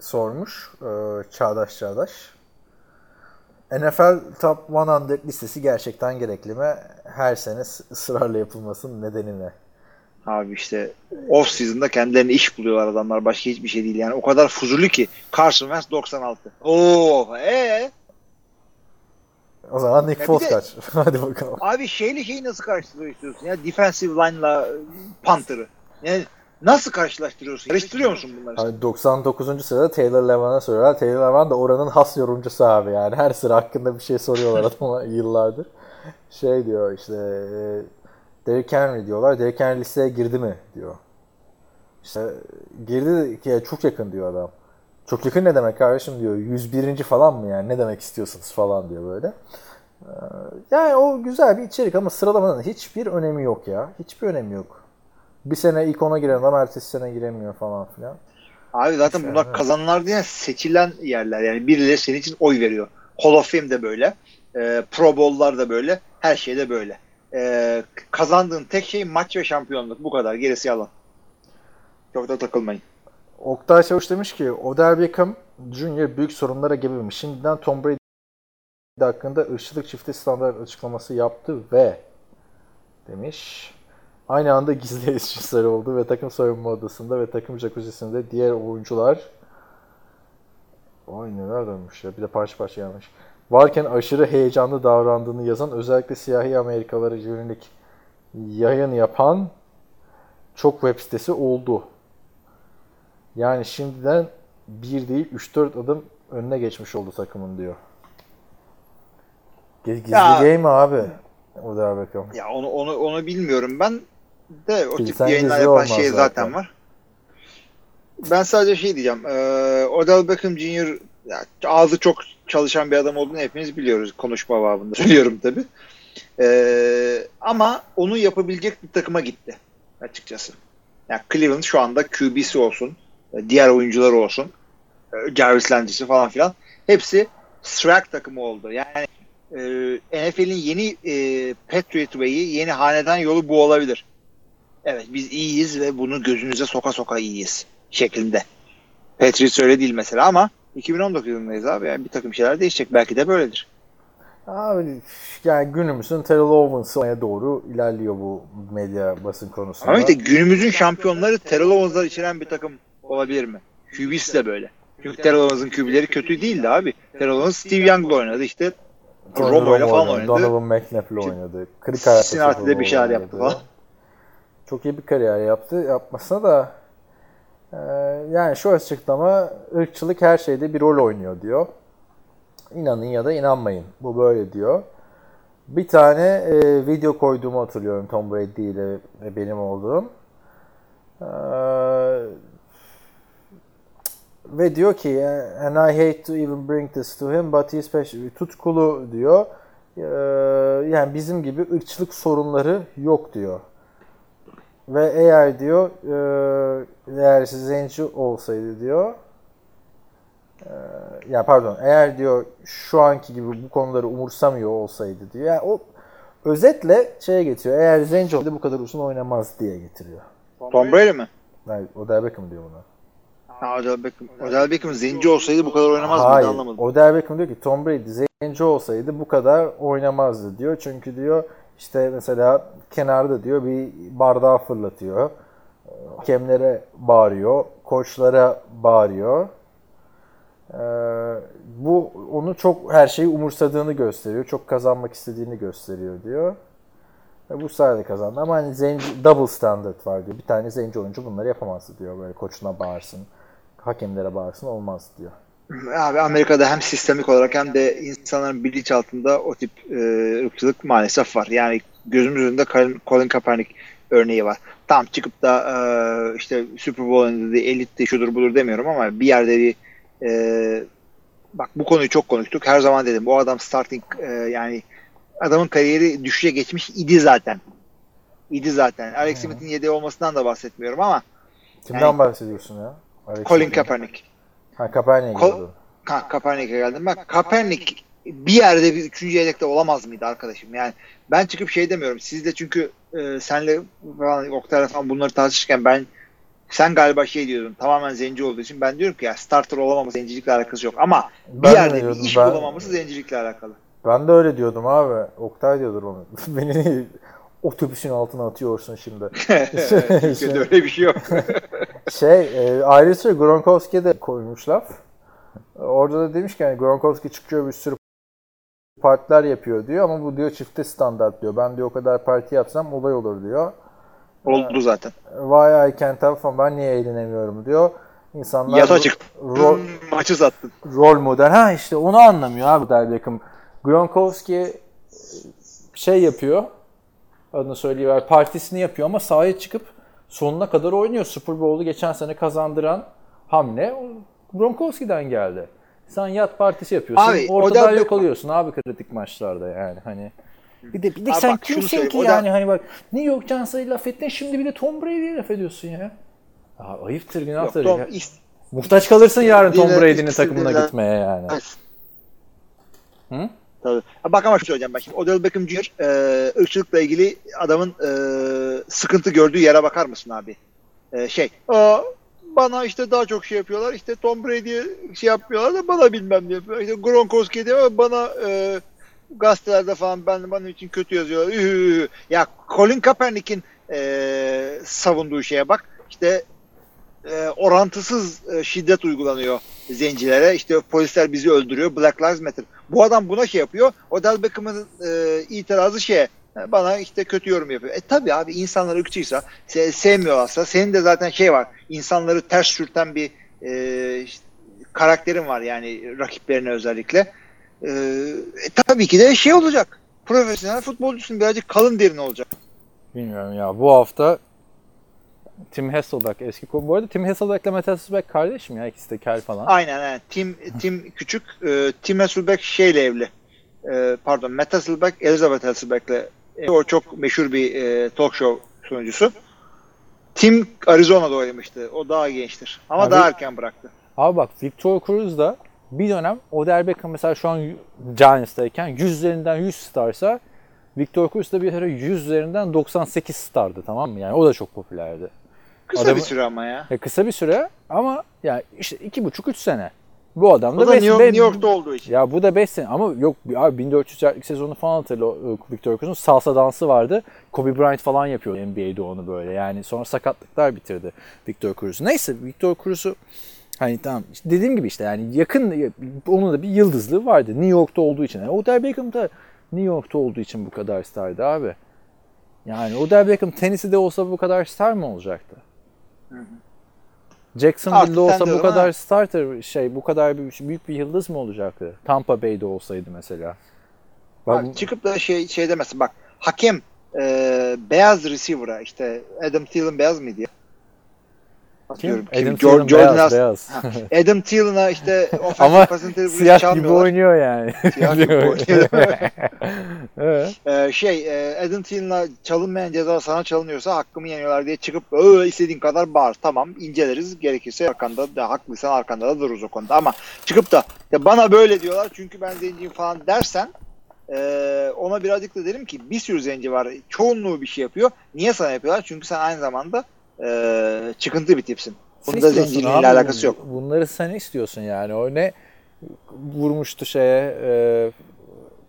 sormuş. Ee, Çağdaş Çağdaş. NFL Top 100 listesi gerçekten gerekli mi? Her sene ısrarla yapılmasının nedeni ne? Abi işte off season'da kendilerine iş buluyorlar adamlar. Başka hiçbir şey değil yani. O kadar fuzuli ki. Carson Wentz 96. Oo, ee? O zaman Nick Foles kaç? Hadi bakalım. Abi şeyle şeyi nasıl karşılaştırıyorsun ya? Defensive line'la Panther'ı. Yani nasıl karşılaştırıyorsun? Karıştırıyor musun bunları? Hani 99. sırada Taylor Levan'a soruyorlar. Taylor Levan da oranın has yorumcusu abi yani. Her sıra hakkında bir şey soruyorlar adama yıllardır. Şey diyor işte e, Derrick Henry diyorlar. Derrick Henry listeye girdi mi diyor. İşte girdi ki çok yakın diyor adam. Çok yakın ne demek kardeşim diyor. 101. falan mı yani ne demek istiyorsunuz falan diyor böyle. Ee, Yani o güzel bir içerik ama sıralamanın hiçbir önemi yok ya. Hiçbir önemi yok. Bir sene ilk ona giren adam ertesi sene giremiyor falan filan. Abi zaten bunlar Evet. kazananlar diye seçilen yerler. Yani birileri senin için oy veriyor. Hall of Fame de böyle. E, Pro Bowl'lar da böyle. Her şey de böyle. E, kazandığın tek şey maç ve şampiyonluk. Bu kadar. Gerisi yalan. Çok da takılmayın. Oktay Çavuş demiş ki Odell Beckham Jr. büyük sorunlara gebemiş. Şimdiden Tom Brady hakkında ırkçılık çifti standart açıklaması yaptı ve demiş. Aynı anda gizli eşcinsel oldu ve takım soyunma odasında ve takım jacuzzi'sinde diğer oyuncular Ay neler dönmüş ya. Bir de parça parça gelmiş. Varken aşırı heyecanlı davrandığını yazan özellikle siyahi Amerikalara yönelik yayın yapan çok web sitesi oldu. Yani şimdiden bir değil 3-4 adım önüne geçmiş oldu takımın diyor. Gizli Ya- game abi. O da Beckham. Ya onu onu onu bilmiyorum ben de o tip Bilsen yayınlar gizli yapan şey zaten. zaten var. Ben sadece şey diyeceğim. Ee, Odell Beckham Jr. ya, ağzı çok çalışan bir adam olduğunu hepimiz biliyoruz. Konuşma babında söylüyorum tabi. ama onu yapabilecek bir takıma gitti açıkçası. Yani Cleveland şu anda QB'si olsun, diğer oyuncular olsun, e, Jarvis Landry'si falan filan. Hepsi strike takımı oldu. Yani e, NFL'in yeni e, Patriot Way'i, yeni hanedan yolu bu olabilir. Evet biz iyiyiz ve bunu gözünüze soka soka iyiyiz şeklinde. Patriots öyle değil mesela ama 2019 yılındayız abi. Yani bir takım şeyler değişecek. Belki de böyledir. Abi yani günümüzün Terrell Owens'a doğru ilerliyor bu medya basın konusunda. Ama işte günümüzün şampiyonları Terrell Owens'lar içeren bir takım olabilir mi? QB'si de böyle. Çünkü Terrell Owens'ın QB'leri kötü değildi abi. Terrell Owens Steve Young'la oynadı işte. Tony Romo'yla falan oynadı. Donovan McNabb'le oynadı. Kırık Cincinnati'de bir şeyler yaptı falan. Çok iyi bir kariyer yaptı. Yapmasına da yani şu açıklama ırkçılık her şeyde bir rol oynuyor diyor. İnanın ya da inanmayın. Bu böyle diyor. Bir tane e, video koyduğumu hatırlıyorum Tom Brady ile ve benim olduğum. E, ve diyor ki and I hate to even bring this to him but he's passionate. tutkulu diyor. Ee, yani bizim gibi ırkçılık sorunları yok diyor. Ve eğer diyor e, eğer zenci olsaydı diyor e, ya pardon eğer diyor şu anki gibi bu konuları umursamıyor olsaydı diyor. Yani o özetle şeye getiriyor. Eğer zenci olsaydı bu kadar uzun oynamaz diye getiriyor. Tom Brady mi? Yani Odell Beckham diyor buna. Ha, Odell Beckham. Odell Beckham zenci olsaydı bu kadar oynamaz mıydı Hayır. anlamadım. Odell Beckham diyor ki Tom Brady zenci olsaydı bu kadar oynamazdı diyor. Çünkü diyor işte mesela kenarda diyor bir bardağı fırlatıyor. Hakemlere bağırıyor. Koçlara bağırıyor. Ee, bu onu çok her şeyi umursadığını gösteriyor. Çok kazanmak istediğini gösteriyor diyor. Ve bu sayede kazandı. Ama hani zenci, double standard var diyor. Bir tane zenci oyuncu bunları yapamazdı diyor. Böyle koçuna bağırsın, hakemlere bağırsın olmaz diyor. Abi Amerika'da hem sistemik olarak hem de insanların bilinçaltında o tip e, ırkçılık maalesef var. Yani gözümüz önünde Colin, Colin Kaepernick örneği var. Tam çıkıp da e, işte Super Bowl oynadı, elitti, şudur budur demiyorum ama bir yerde bir e, bak bu konuyu çok konuştuk. Her zaman dedim bu adam starting e, yani adamın kariyeri düşüşe geçmiş idi zaten. İdi zaten. Alex Smith'in yedeği olmasından da bahsetmiyorum ama Kimden Yani- bahsediyorsun ya? Alex Colin. Kaepernick. Ha Kaepernick'e gidiyordu. Ha, Kaepernick'e geldim. Bak Kaepernick bir yerde bir üçüncü yedekte olamaz mıydı arkadaşım? Yani ben çıkıp şey demiyorum. Siz de çünkü e, senle falan Oktay'la falan bunları tartışırken ben sen galiba şey diyordun tamamen zenci olduğu için ben diyorum ki ya starter olamaması zencilikle alakası yok ama bir Ben de yerde bir iş ben- bulamaması zencilikle alakalı. Ben de öyle diyordum abi. Oktay diyordur onu. Beni otobüsün altına atıyorsun şimdi. Türkiye'de öyle bir şey yok. Şey, e, ayrıca Gronkowski'ye de koymuş laf. Orada da demiş ki yani Gronkowski çıkıyor bir sürü partiler yapıyor diyor ama bu diyor çifte standart diyor. Ben diyor o kadar parti yapsam olay olur diyor. Oldu zaten. Why I can't have fun, ben niye eğlenemiyorum diyor. İnsanlar Yata çık. rol, Maçı sattın. rol model. Ha işte onu anlamıyor abi Beckham. Gronkowski şey yapıyor. Adını söyleyiver. Partisini yapıyor ama sahaya çıkıp sonuna kadar oynuyor. Super Bowl'u geçen sene kazandıran hamle Gronkowski'den geldi. Sen yat partisi yapıyorsun. Abi, ortada Odell yok oluyorsun abi kritik maçlarda yani hani. Bir de, bir de Abi sen bak, kimsin ki Odell- yani hani bak New York Giants'ı laf ettin şimdi bir de Tom Brady'ye laf ediyorsun ya. Ya ayıptır Yok, günahtır. Tom, ya. ist- Muhtaç kalırsın yarın Tom Brady'nin takımına gitmeye yani. Hı? Tabii. Bak ama şu söyleyeceğim ben şimdi. Odell Beckham Jr. E, ırkçılıkla ilgili adamın e, sıkıntı gördüğü yere bakar mısın abi? E, şey, Aa, bana işte daha çok şey yapıyorlar. İşte Tom Brady'ye şey yapmıyorlar da bana bilmem ne yapıyor. İşte Gronkowski ama bana e, gazetelerde falan ben benim için kötü yazıyorlar. Ühü. Ya Colin Kaepernick'in e, savunduğu şeye bak. İşte e, orantısız e, şiddet uygulanıyor zencilere. İşte polisler bizi öldürüyor. Black Lives Matter. Bu adam buna şey yapıyor. Odell Beckham'ın e, itirazı şey bana işte kötü yorum yapıyor. E tabi abi insanlar ırkçıysa se- sevmiyorlarsa senin de zaten şey var insanları ters sürten bir e, işte karakterin var yani rakiplerine özellikle. Ee, e, tabii ki de şey olacak. Profesyonel futbolcusun birazcık kalın derin olacak. Bilmiyorum ya. Bu hafta Tim Hasselbeck eski Bu arada Tim Hasselbeck'le Matt Hasselbeck kardeşim ya. ikisi de kel falan. Aynen aynen. Tim, Tim küçük. E, Tim Hasselbeck şeyle evli. E, pardon Matt Hasselbeck Elizabeth Hasselbeck'le evli. O çok meşhur bir e, talk show sunucusu. Tim Arizona'da oynamıştı. O daha gençtir. Ama Abi- daha erken bıraktı. Abi bak Victor Cruz da bir dönem Odell Beckham mesela şu an Giants'tayken 100 üzerinden 100 starsa Victor Cruz da bir ara 100 üzerinden 98 stardı tamam mı? Yani o da çok popülerdi. Kısa Adamı- bir süre ama ya. Ya kısa bir süre ama ya işte iki buçuk üç sene. Bu adam da da beş- New, York, New York'ta olduğu için. Ya bu da 5 sene ama yok abi 1400 yardlık sezonu falan hatırla o, Victor Cruz'un salsa dansı vardı. Kobe Bryant falan yapıyor NBA'de onu böyle. Yani sonra sakatlıklar bitirdi Victor Cruz'u. Neyse Victor Cruz'u hani tamam işte dediğim gibi işte yani yakın onun da bir yıldızlığı vardı New York'ta olduğu için. Yani Odell Beckham da New York'ta olduğu için bu kadar stardı abi. Yani Odell Beckham Tennessee'de olsa bu kadar star mı olacaktı? Jacksonville'de olsa bu kadar starter şey bu kadar bir, büyük bir yıldız mı olacaktı? Tampa Bay'de olsaydı mesela. Bak, Abi çıkıp da şey şey demesin bak hakem e, beyaz receiver'a işte Adam Thielen beyaz mıydı ya? Kim? Adam Jor- Thielen Jordan beyaz, beyaz. Ha, Adam Thielen'a işte Ama Siyah gibi oynuyor yani. Siyah gibi oynuyor. evet. Ee, şey e, Adam Thielen'a çalınmayan ceza sana çalınıyorsa hakkımı yeniyorlar diye çıkıp istediğin kadar bağır. Tamam inceleriz gerekirse arkanda da haklıysan arkanda da dururuz o konuda ama çıkıp da ya bana böyle diyorlar çünkü ben zenciyim falan dersen e, ona birazcık da derim ki bir sürü zenci var. Çoğunluğu bir şey yapıyor. Niye sana yapıyorlar? Çünkü sen aynı zamanda e, çıkıntı bir tipsin. Sen istiyorsun zenciliğinle alakası yok. Bunları sen istiyorsun yani. O ne vurmuştu şeye e,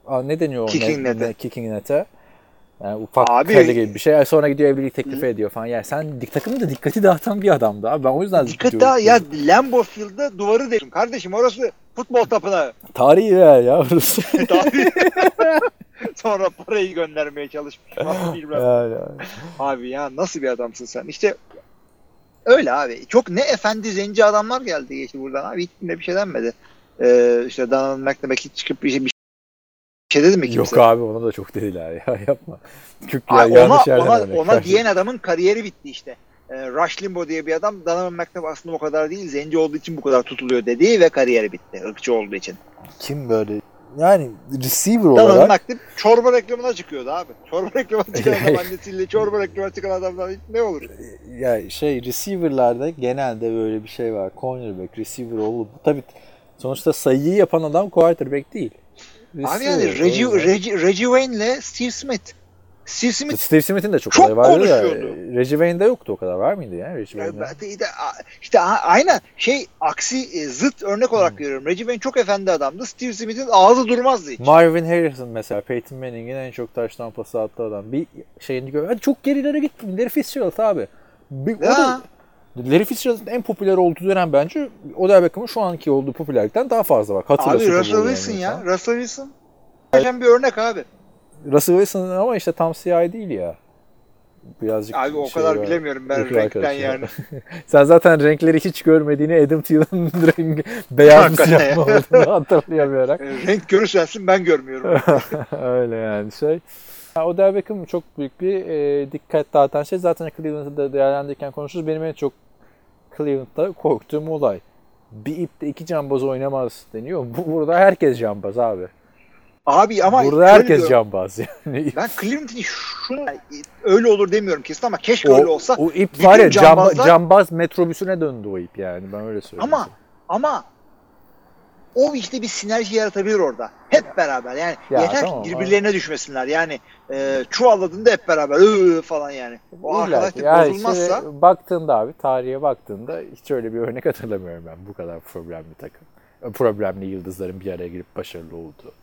a, ne deniyor o Kicking ne, net'e. ne- kicking net'e. Yani ufak Abi- kale gibi bir şey. Sonra gidiyor evlilik teklifi ediyor falan. Yani sen dik takımın da dikkati dağıtan bir adamdı abi. Ben o yüzden Dikkat daha ya Lambeau Field'da duvarı değişim. Kardeşim orası futbol tapınağı. Tarihi ya ya. Tabii. Sonra parayı göndermeye çalışmış. yani, Abi ya nasıl bir adamsın sen? İşte öyle abi. Çok ne efendi zenci adamlar geldi geçti buradan abi. Hiçbirine bir şey denmedi. Ee, işte Donald hiç çıkıp bir şey, bir şey dedi mi kimse? Yok abi ona da çok dediler ya yapma. Kük ya, ona, ona, ona verdin. diyen adamın kariyeri bitti işte. Ee, Rush Limbaugh diye bir adam Donovan McNabb aslında o kadar değil. Zenci olduğu için bu kadar tutuluyor dedi ve kariyeri bitti. Irkçı olduğu için. Kim böyle yani receiver olarak McNabb çorba reklamına çıkıyordu abi. Çorba reklamına çıkan adam annesiyle çorba reklamına çıkan adamdan ne olur? ya şey receiver'larda genelde böyle bir şey var. Cornerback, receiver olur. Tabii sonuçta sayıyı yapan adam quarterback değil. Abi Receiver, yani o Reggie. Reggie, Reggie Wayne'le Steve Smith. Steve Smith Steve Smith'in de çok, Çok olayı vardı da konuşuyordu. Reggie Wayne'de yoktu o kadar. Var mıydı ya Reggie Ya Wayne'de? işte aynen şey aksi e, zıt örnek olarak Hmm. görüyorum. Reggie Wayne çok efendi adamdı. Steve Smith'in ağzı durmazdı hiç. Marvin Harrison mesela Peyton Manning'in en çok taştan pası attığı adam. Bir şeyini gör. Çok gerilere gittim. Larry Fitzgerald abi. Bir, o da Ya. Larry Fitzgerald'ın en popüler olduğu dönem bence Odell Beckham'ın şu anki olduğu popülerlikten daha fazla var. Hatırla Abi Russell Wilson ya. Russell Wilson. Geçen bir örnek abi. Russell Wilson ama işte tam siyahi değil ya. Birazcık Abi o şey kadar var. bilemiyorum ben renkten arkadaş ya. yani. Sen zaten renkleri hiç görmediğini Adam Thielen'ın rengi beyaz mı siyah mı olduğunu hatırlayamayarak. E, Renk görürsensin ben görmüyorum. Öyle yani şey. Ya, Odell Beckham çok büyük bir e, dikkat dağıtan şey. Zaten Cleveland'ı da değerlendirirken konuşuruz. Benim en çok Cleveland'da korktuğum olay. Bir ipte iki cambaz oynamaz deniyor. Bu burada herkes cambaz abi. Abi ama burada herkes diyorum, cambaz yani. Ben Cleveland'ın şunu öyle olur demiyorum kesin ama keşke O, öyle olsa. o ip var ya camba, cambazlar- cambaz metrobüsüne döndü o ip yani. Ben öyle söyleyeyim. Ama ama o işte bir sinerji yaratabilir orada. Hep beraber yani Ya yeter tamam, ki birbirlerine düşmesinler. Yani e, çuvalladığında hep beraber "Iı" falan yani. O İlla arkadaşlık Yani bozulmazsa işte baktığında abi tarihe baktığında hiç öyle bir örnek hatırlamıyorum ben bu kadar problemli takım. Problemli yıldızların bir araya girip başarılı olduğu.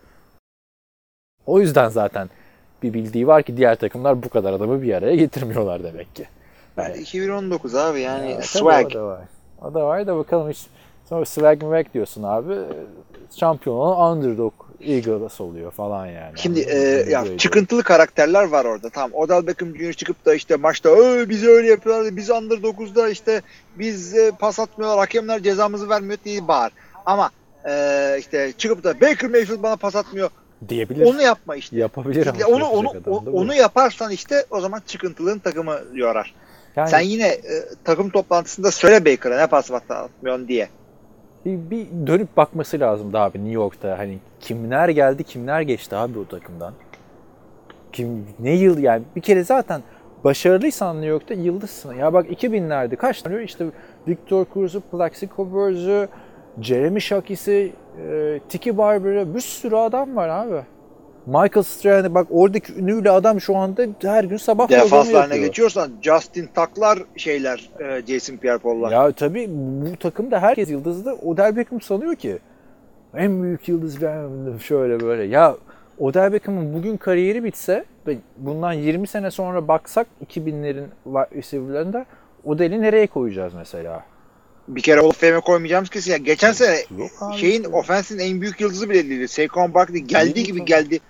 O yüzden zaten bir bildiği var ki diğer takımlar bu kadar adamı bir araya getirmiyorlar demek ki. yani 2019 abi yani Ya, swag. O da var. O da var da bakalım hiç sonra swag swag diyorsun abi. Şampiyon olan underdog Eagles oluyor falan yani. Şimdi e, mı? ya çıkıntılı karakterler var orada. Tamam. Odell Beckham Jr. çıkıp da işte maçta "Ö, bizi öyle yapıyorlar. Biz under 9'da işte biz e, pas atmıyorlar. Hakemler cezamızı vermiyor diye bağır. Ama e, işte çıkıp da Baker Mayfield bana pas atmıyor. Diyebilir. Onu yapma işte. Yapabilir ama. Onu onu bu. onu yaparsan işte o zaman çıkıntılığın takımı yorar. Yani Sen yine e, takım toplantısında söyle Baker'a ne pas atmıyorsun diye. bir, bir dönüp bakması lazım da abi New York'ta. Hani kimler geldi kimler geçti abi o takımdan. Kim ne yıl yani bir kere zaten başarılıysan New York'ta yıldızsın. Ya bak 2000'lerde kaç tane işte Victor Cruz'u, Plaxico Burrs'u, Jeremy Shockey'si, e, Tiki Barber'ı bir sürü adam var abi. Michael Strahan'ı bak oradaki ünlüyle adam şu anda her gün sabah Defanslarına geçiyorsan Justin Tuck'lar şeyler e, Jason Pierre-Paul'lar. Ya tabii bu takımda herkes yıldızdı. Odell Beckham sanıyor ki en büyük yıldız ben şöyle böyle. Ya Odell Beckham'ın bugün kariyeri bitse ve bundan 20 sene sonra baksak 2000'lerin wide receiver'larında Odell'i nereye koyacağız mesela? Bir kere Hall of Fame'e koymayacağımız kesin. Ya geçen sene şeyin ofensin en büyük yıldızı bile değildi. Saquon Barkley geldiği gibi mi? geldi.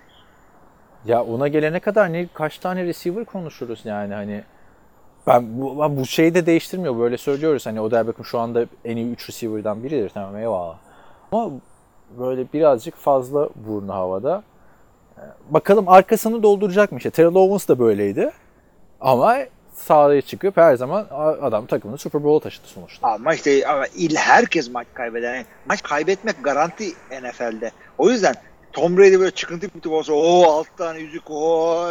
Ya ona gelene kadar ne kaç tane receiver konuşuruz yani hani ben bu, ben bu şeyi de değiştirmiyor böyle söylüyoruz hani Odell Beckham şu anda en iyi 3 receiver'dan biridir tamam eyvallah. Ama böyle birazcık fazla burnu havada. Ee, Bakalım arkasını dolduracak mı işte. Terrell Owens da böyleydi. Ama sahaya çıkıp her zaman adam takımını Super Bowl'a taşıdı sonuçta. Ama işte ama il herkes maç kaybeder. Maç kaybetmek garanti NFL'de. O yüzden Tom Brady böyle çıkıntı bir tip olsa o alt tane yüzük o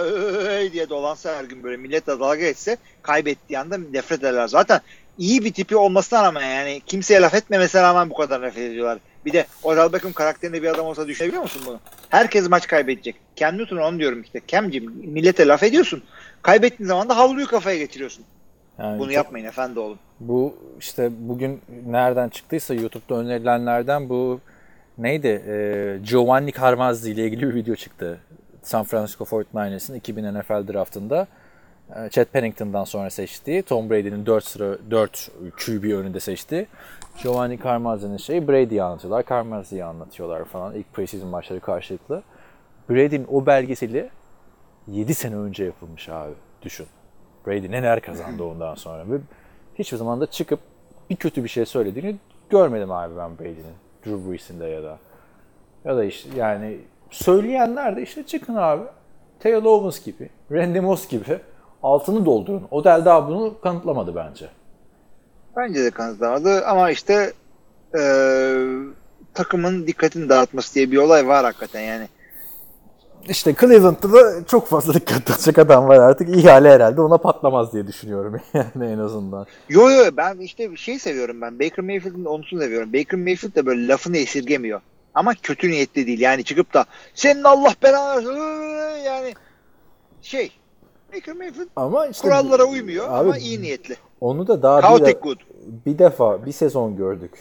diye dolansa her gün böyle millet de dalga geçse kaybettiği anda nefret ederler. Zaten iyi bir tipi olmasına rağmen yani kimseye laf etmemesine rağmen bu kadar nefret ediyorlar. Bir de Odell Beckham karakterinde bir adam olsa düşünebiliyor musun bunu? Herkes maç kaybedecek. Cam Newton onu diyorum işte. Cam'cim millete laf ediyorsun. Kaybettiğin zaman da havluyu kafaya getiriyorsun. Yani Bunu yapmayın efendi oğlum. Bu işte bugün nereden çıktıysa YouTube'da önerilenlerden bu neydi? Ee, Giovanni Carmazzi ile ilgili bir video çıktı. San Francisco 49ers'ın 2000 NFL draftında e, Chad Pennington'dan sonra seçtiği, Tom Brady'nin 4 sıra 4 QB önünde seçtiği Giovanni Carmazzi'nin şeyi Brady'yi anlatıyorlar, Carmazzi'yi anlatıyorlar falan. İlk preseason maçları karşılıklı. Brady'nin o belgeseli 7 sene önce yapılmış abi. Düşün. Brady neler kazandı ondan sonra. Ve hiçbir zaman da çıkıp bir kötü bir şey söylediğini görmedim abi ben Brady'nin. Drew Brees'in de ya da. Ya da işte yani söyleyenler de işte çıkın abi. Taylor Owens gibi, Randy Moss gibi altını doldurun. Odell daha bunu kanıtlamadı bence. Bence de kanıtlamadı ama işte eee, takımın dikkatini dağıtması diye bir olay var hakikaten yani. İşte Cleveland'da da çok fazla dikkat dağıtacak adam var artık. İhale herhalde ona patlamaz diye düşünüyorum yani en azından. Yo yo ben işte bir şey seviyorum ben. Baker Mayfield'ın onusunu seviyorum. Baker Mayfield de böyle lafını esirgemiyor. Ama kötü niyetli değil. Yani çıkıp da senin Allah belanı versin", yani şey Baker Mayfield Ama işte kurallara uymuyor Abi, ama iyi niyetli. Onu da daha bir, Chaotic good. bir defa bir sezon gördük.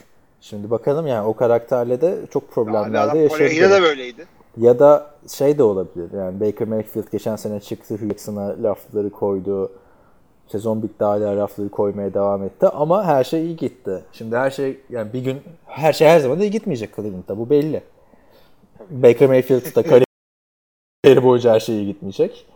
Şimdi bakalım yani o karakterle de çok problemlerde adam Kore'de de böyleydi. Ya da şey de olabilir. Yani Baker Mayfield geçen sene çıktı Hugginson'a lafları koydu. Sezon bitti hala lafları koymaya devam etti ama her şey iyi gitti. Şimdi her şey yani bir gün her şey her zaman iyi gitmeyecek Cleveland'da bu belli. Baker Mayfield'da kariyeri boyunca her şey iyi gitmeyecek.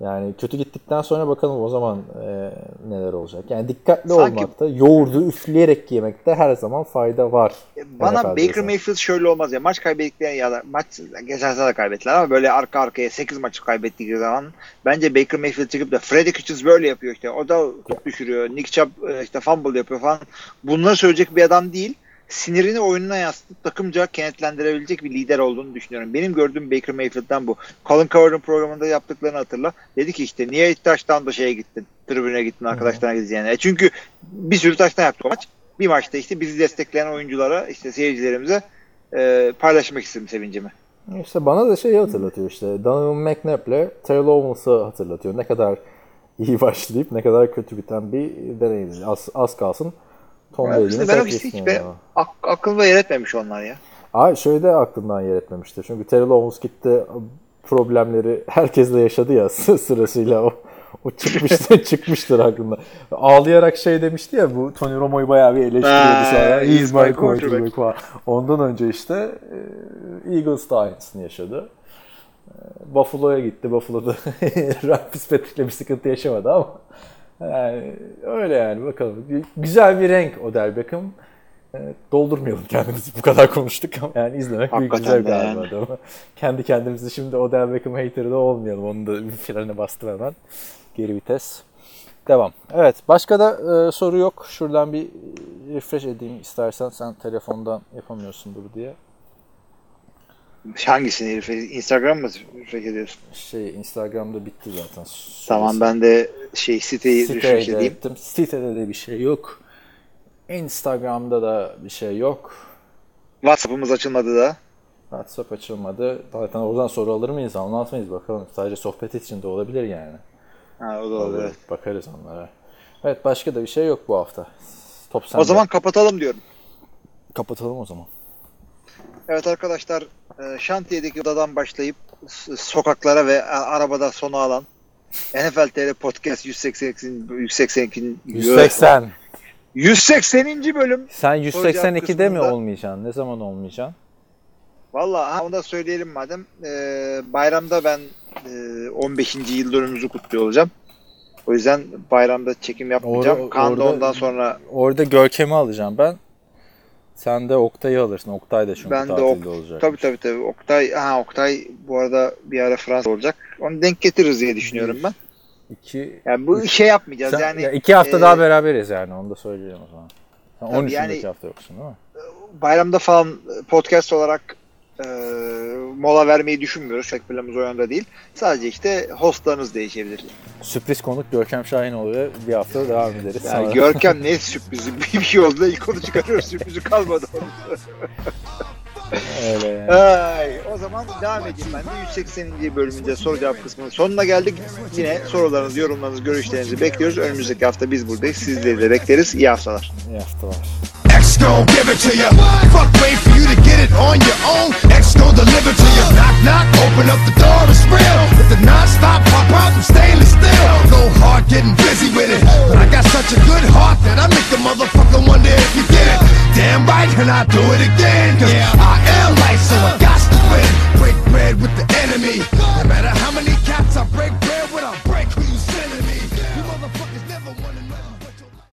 Yani kötü gittikten sonra bakalım o zaman e, neler olacak. Yani dikkatli Sanki- olmakta, yoğurdu üfleyerek yemekte her zaman fayda var. Bana NFL'de Baker. Mayfield şöyle olmaz ya. Maç kaybettikleri ya da maç geçen sene de kaybettiler ama böyle arka arkaya 8 maçı kaybettikleri zaman bence Baker Mayfield çıkıp da Freddy Kitchens böyle yapıyor işte. O da top düşürüyor. Nick Chubb e, işte fumble yapıyor falan. Bunları söyleyecek bir adam değil. Sinirini oyununa yansıtıp takımca kenetlendirebilecek bir lider olduğunu düşünüyorum. Benim gördüğüm Baker Mayfield'dan bu. Colin Cowherd'ın programında yaptıklarını hatırla. Dedi ki işte niye taştan da şeye gittin? Tribüne gittin arkadaşlarına gideceğine. E çünkü bir sürü taştan yaptık o maç. Bir maçta işte bizi destekleyen oyunculara işte seyircilerimize e, paylaşmak istedim sevincimi. İşte bana da şey hatırlatıyor işte Donovan McNabb'le Terrell Owens'ı hatırlatıyor. Ne kadar iyi başlayıp ne kadar kötü biten bir deneydi. Az, az kalsın Tom Yani işte ben o tek hiç be, ak- aklımda yer etmemiş onlar ya. Ay şöyle de aklımdan yer etmemiştir. Çünkü Terrell Owens gitti problemleri herkesle yaşadı ya sırasıyla o. O çıkmıştır, çıkmıştır aklında. Ağlayarak şey demişti ya bu Tony Romo'yu bayağı bir eleştiriyordu sonra. he's my my quarterback." quarterback falan. Ondan önce işte e, Eagles da aynısını yaşadı. E, Buffalo'ya gitti. Buffalo'da Ryan Fitzpatrick'le bir sıkıntı yaşamadı ama yani öyle yani bakalım. Güzel bir renk Odell Beckham. e, doldurmayalım kendimizi. Bu kadar konuştuk ama yani izlemek büyük güzel galiba yani. adamı. Kendi kendimizi şimdi Odell Beckham haterı da olmayalım. Onu da bir frene bastır hemen. Geri vites. Devam. Evet. Başka da e, soru yok. Şuradan bir refresh edeyim istersen. Sen telefondan yapamıyorsundur diye. Hangisini herif? Instagram mı refresh ediyorsun? Şey Instagram'da bitti zaten. Tamam ben de şey siteyi Siteye edeyim. ettim. Sitede de bir şey yok. Instagram'da da bir şey yok. WhatsApp'ımız açılmadı da. WhatsApp açılmadı. Zaten oradan soru alır mıyız? Anlatmayız bakalım. Sadece sohbet için de olabilir yani. Ha, o da evet. Bakarız onlara. Evet başka da bir şey yok bu hafta. Top sende. O zaman kapatalım diyorum. kapatalım o zaman. Evet arkadaşlar e, şantiyedeki odadan başlayıp sokaklara ve a- arabada sonu alan NFL TR Podcast 182 182 180. 180. bölüm. Sen Soru cevap 182'de mi olmayacaksın? Ne zaman olmayacaksın? Valla onu da söyleyelim madem. E, bayramda ben e, 15. yıl dönümümüzü kutluyor olacağım. O yüzden bayramda çekim yapmayacağım. Orada- Kaan orada- ondan sonra Orada Görkem'i alacağım ben. Sen de Oktay'ı alırsın. Oktay da çünkü ben de tatilde ok, olacak. tabii tabii tabii Oktay ha Oktay bu arada bir ara Fransa olacak. Onu denk getiririz diye düşünüyorum ben. İki, Yani bu şey yapmayacağız Sen- yani ya iki hafta e, daha beraberiz yani onu da söyleyeyim o zaman. Sen Tabii 13'ündeki yani- hafta yoksun değil mi? bayramda falan podcast olarak e, mola vermeyi düşünmüyoruz. Pek planımız o yönde değil. Sadece işte hostlarınız değişebilir. Sürpriz konuk Görkem Şahinoğlu ve bir hafta devam ederiz. Yani Sonra- Görkem ne sürprizi? Bir şey oldu ilk onu çıkarıyoruz. Sürprizi kalmadı. Öyle. Ay, o zaman devam edeyim ben de 180. bölümünde soru cevap kısmının sonuna geldik. Yine sorularınızı, yorumlarınızı, görüşlerinizi bekliyoruz. Önümüzdeki hafta biz buradayız. Sizleri de bekleriz. İyi haftalar. İyi haftalar. X gon' give it to you. Fuck, wait for you to get it on your own. X gon' deliver to you. Knock, knock, open up the door, it's real. With the non-stop pop out from stainless steel. Go hard, getting busy with it. But I got such a good heart that I make the motherfucker wonder if you get it. damn right, and I do it again. Cause yeah. I am life, so I got to win. Break bread with the enemy. No matter how many cats I break bread with, i break.